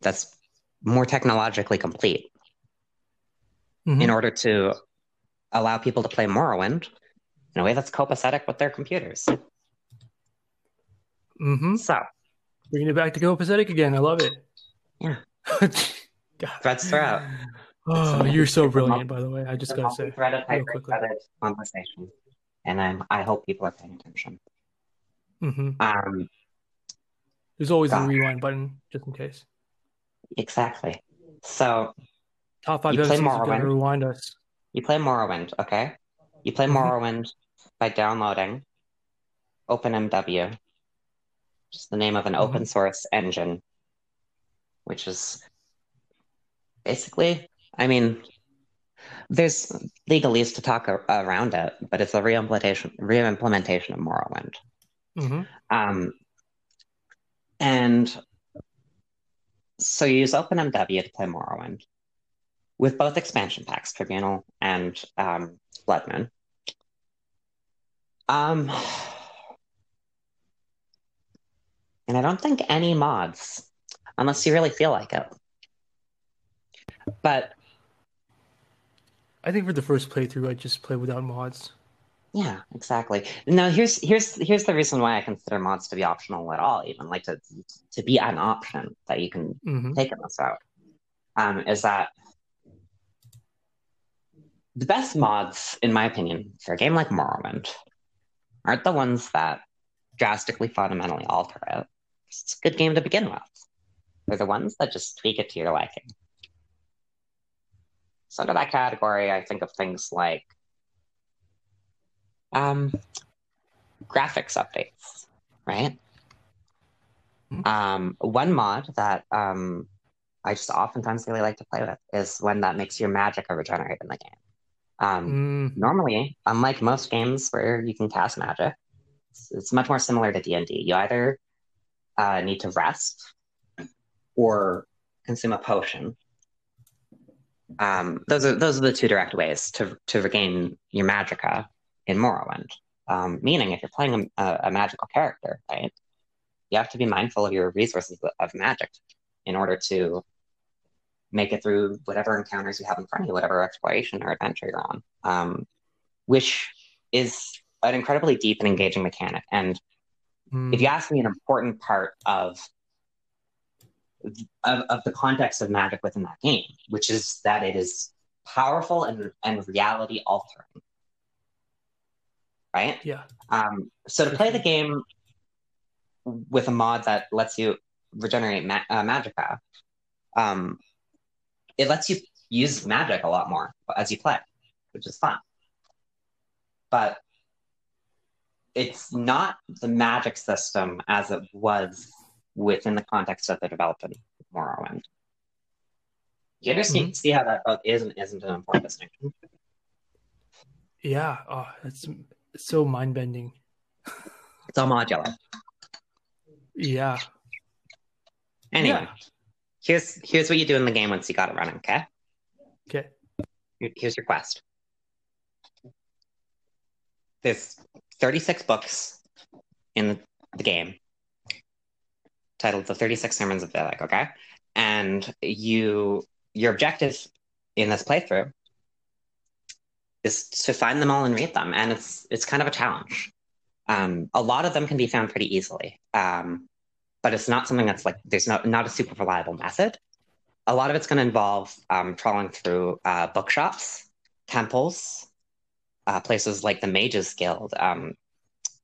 that's more technologically complete Mhm. in order to allow people to play Morrowind in a way that's copacetic with their computers. Mm-hmm. So, Bringing it back to copacetic again. I love it. Yeah. God. threads throughout. Oh, you're so brilliant, by the way. I just gotta say. threaded, real quickly. conversation, and I'm, I hope people are paying attention. hmm Um, There's always a rewind button, just in case. exactly. So Top five You play Morrowind? rewind us. you play Morrowind, okay? You play Mhm. Morrowind by downloading OpenMW, which is the name of an Mhm. open source engine, which is basically, I mean, there's legalese to talk a- around it, but it's a reimplementation reimplementation of Morrowind. hmm Um, and so you use OpenMW to play Morrowind with both expansion packs, Tribunal and um, Bloodmoon. Um, and I don't think any mods, unless you really feel like it. But I think for the first playthrough, I just play without mods. Yeah, exactly. Now here's here's here's the reason why I consider mods to be optional at all, even like to to be an option that you can hmm take this route. Um, is that the best mods, in my opinion, for a game like Morrowind aren't the ones that drastically fundamentally alter it. It's a good game to begin with. They're the ones that just tweak it to your liking. So under that category, I think of things like um, graphics updates, right? Mhm. Um, one mod that um, I just oftentimes really like to play with is one that makes your magic regenerate in the game. Um, Mm, normally, unlike most games where you can cast magic, it's, it's much more similar to D and D. You either uh, need to rest or consume a potion. Um, those are those are the two direct ways to to regain your magicka in Morrowind. Um, meaning, if you're playing a, a magical character, right, you have to be mindful of your resources of magic in order to make it through whatever encounters you have in front of you, whatever exploration or adventure you're on. Um, which is an incredibly deep and engaging mechanic. And mm, if you ask me, an important part of, of of the context of magic within that game, which is that it is powerful and and reality altering, right? yeah. Um, so to play the game with a mod that lets you regenerate ma- uh, magicka, um, it lets you use magic a lot more as you play, which is fun. But it's not the magic system as it was within the context of the development of Morrowind. You understand? Mm-hmm. See how that both is and isn't an important distinction. Yeah. Oh, that's so mind bending. It's all modular. Yeah. Anyway, Yeah. Here's here's what you do in the game once you got it running. Okay. Okay. Here's your quest. There's 36 books in the, the game titled The 36 Sermons of Vivec, okay? And you your objective in this playthrough is to find them all and read them. And it's it's kind of a challenge. Um, a lot of them can be found pretty easily. Um, but it's not something that's like there's not not a super reliable method. A lot of it's going to involve um, trawling through uh, bookshops, temples, uh, places like the Mages Guild. Um,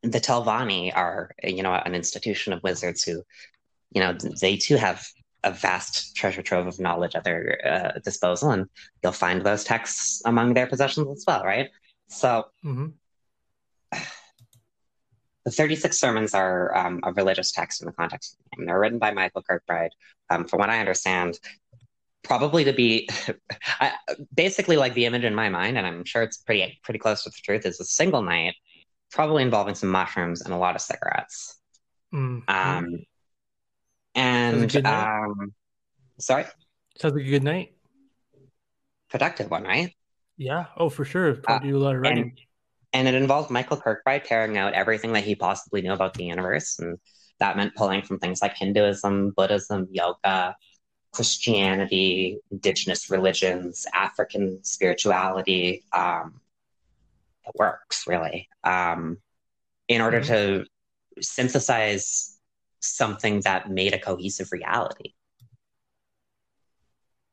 the Telvanni are, you know, an institution of wizards who, you know, they too have a vast treasure trove of knowledge at their uh, disposal, and you'll find those texts among their possessions as well, right? So hmm the 36 sermons are um, a religious text in the context of the game. They're written by Michael Kirkbride. Um, from what I understand, probably to be I, basically like the image in my mind, and I'm sure it's pretty pretty close to the truth, is a single night, probably involving some mushrooms and a lot of cigarettes. mm Um, and like a good night. um, sorry, Sounds like a good night. productive one, right? Yeah. Oh, for sure. Probably do a lot of Uh, and-. And it involved Michael Kirkbride tearing out everything that he possibly knew about the universe, and that meant pulling from things like Hinduism, Buddhism, yoga, Christianity, indigenous religions, African spirituality. Um, it works really um, in order Mhm. to synthesize something that made a cohesive reality.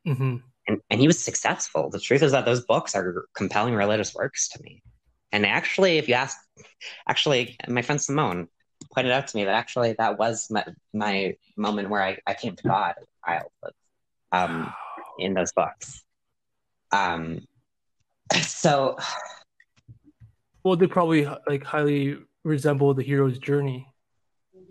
hmm and, and he was successful. The truth is that those books are compelling religious works to me. And actually, if you ask, actually, my friend Simone pointed out to me that actually that was my, my moment where I, I came to God as a child was, um, in those books. Um, so, Well, they probably like highly resemble the hero's journey.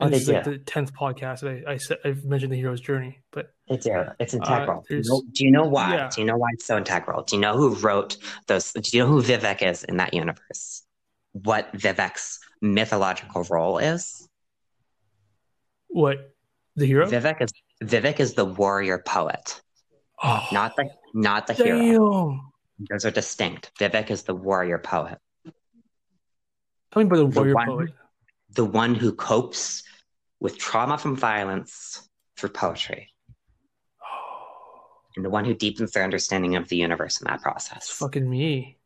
Oh, they is like do. the tenth podcast. I, I said I've mentioned the hero's journey, but it's, uh, it's integral. do, you know, do you know why? yeah. Do you know why it's so integral? Do you know who wrote those? Do you know who Vivec is in that universe? What Vivec's mythological role is? what the hero? Vivec is Vivec is the warrior poet, oh, not the not the hero. Those are distinct. Vivec is the warrior poet, Tell me about the The warrior one- poet. the one who copes with trauma from violence through poetry, Oh, and the one who deepens their understanding of the universe in that it's process. fucking me.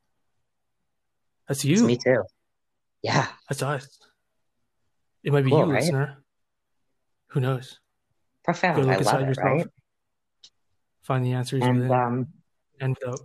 That's It's you. me too. Yeah. That's us. It might be Cool, you, right? listener. Who knows? Go Profound. look I love inside it, yourself. right? Find the answers And within um, and without.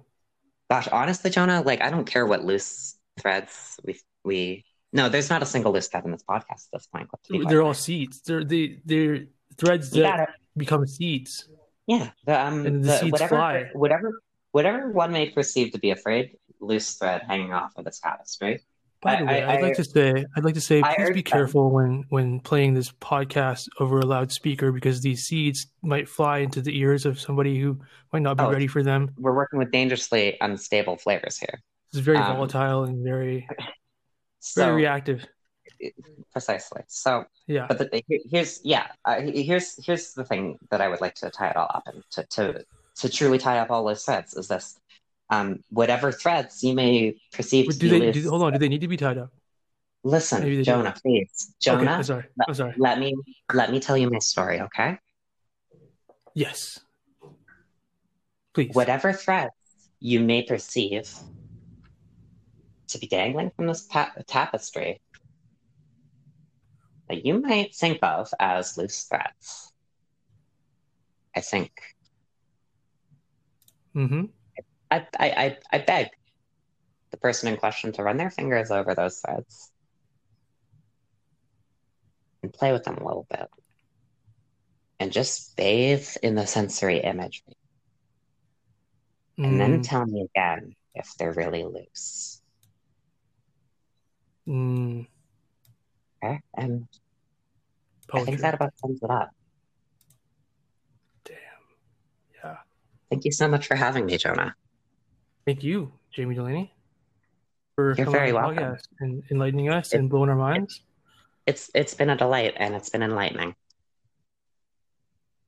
gosh, honestly, Jonah, like I don't care what loose threads we we. No, there's not a single loose thread in this podcast at this point. They're all seeds. They're they they're threads You that become seeds. Yeah. The, um, And the the- seeds whatever, fly. whatever, whatever one may perceive to be a frayed loose thread hanging off of its right? By I- the way, I- I'd like to say I'd like to say I please be them. careful when when playing this podcast over a loudspeaker because these seeds might fly into the ears of somebody who might not be Oh. ready for them. We're working with dangerously unstable flavors here. It's very Um, volatile and very very So reactive. precisely. So, Yeah. but the, here's yeah. Uh, here's here's the thing that I would like to tie it all up and to to to truly tie up all those threads is this. Um, whatever threads you may perceive But to do be they do, hold on? Do they need to be tied up? listen, Jonah, please, Okay, Jonah. I'm sorry. I'm sorry. Let me let me tell you my story, okay? Yes. Please. Whatever threads you may perceive to be dangling from this pa- tapestry that you might think of as loose threads, I think Mm-hmm. I, I, I, I beg the person in question to run their fingers over those threads and play with them a little bit. And just bathe in the sensory imagery. And then tell me again if they're really loose. Mm, Okay? And I poetry. think that about sums it up. Damn. Yeah. Thank you so much for having me, Jonah. Thank you, Jamie Delaney, for You're very welcome. podcast and enlightening us It- and blowing our minds. It's it's been a delight and it's been enlightening.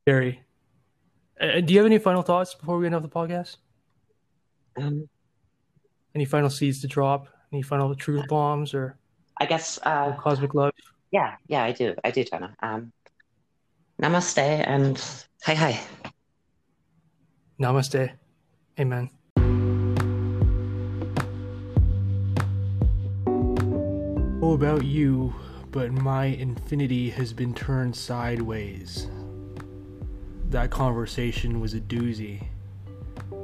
Very. Uh, do you have any final thoughts before we end off the podcast? Um, Any final seeds to drop? Any final truth bombs or I guess uh, cosmic love? yeah, yeah, I do. I do, Jonah. Um, namaste and hi hi. Namaste. Amen. Oh, about you, but my infinity has been turned sideways. That conversation was a doozy,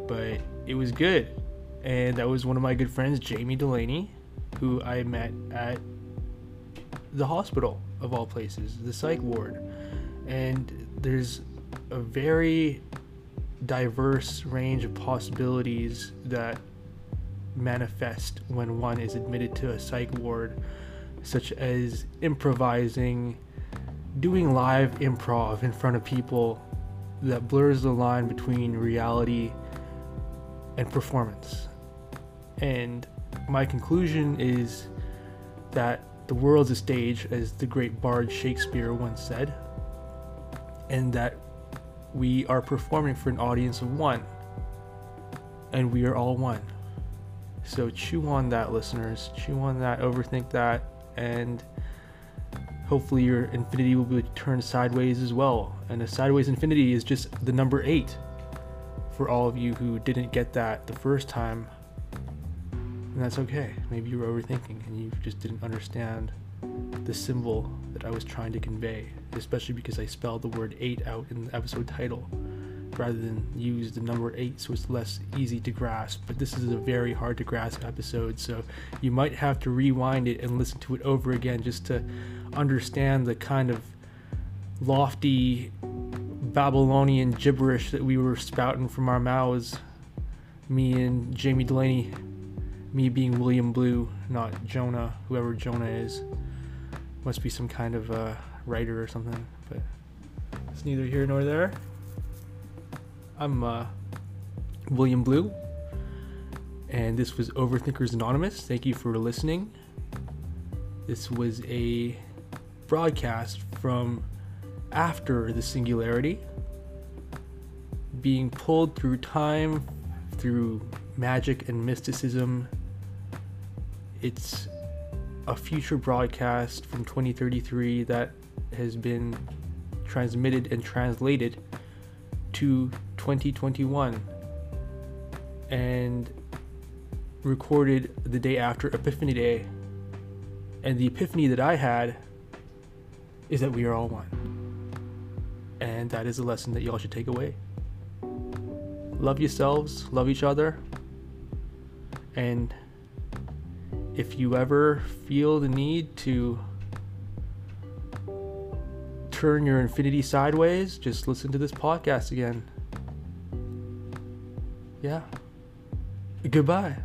but it was good. And that was one of my good friends, Jamie Delaney, who I met at the hospital, of all places, the psych ward. And there's a very diverse range of possibilities that manifest when one is admitted to a psych ward, such as improvising, doing live improv in front of people that blurs the line between reality and performance. And my conclusion is that the world's a stage, as the great bard Shakespeare once said, and that we are performing for an audience of one, and we are all one. So chew on that, listeners. Chew on that, overthink that, and hopefully your infinity will be turned sideways as well. And a sideways infinity is just the number eight for all of you who didn't get that the first time. And that's okay. Maybe you were overthinking and you just didn't understand the symbol that I was trying to convey, especially because I spelled the word eight out in the episode title rather than use the number eight so it's less easy to grasp. But this is a very hard to grasp episode, so you might have to rewind it and listen to it over again just to understand the kind of lofty Babylonian gibberish that we were spouting from our mouths. Me and Jamie Delaney, me being William Blue, not Jonah, whoever Jonah is. Must be some kind of writer or something, but it's neither here nor there. I'm uh, William Blue, and this was Overthinkers Anonymous. Thank you for listening. This was a broadcast from after the singularity, being pulled through time, through magic and mysticism. It's a future broadcast from 2033 that has been transmitted and translated to 2021 and recorded the day after Epiphany Day And the epiphany that I had is that we are all one. And that is a lesson that y'all should take away. Love yourselves, love each other. And if you ever feel the need to turn your infinity sideways, just listen to this podcast again. Yeah. Goodbye.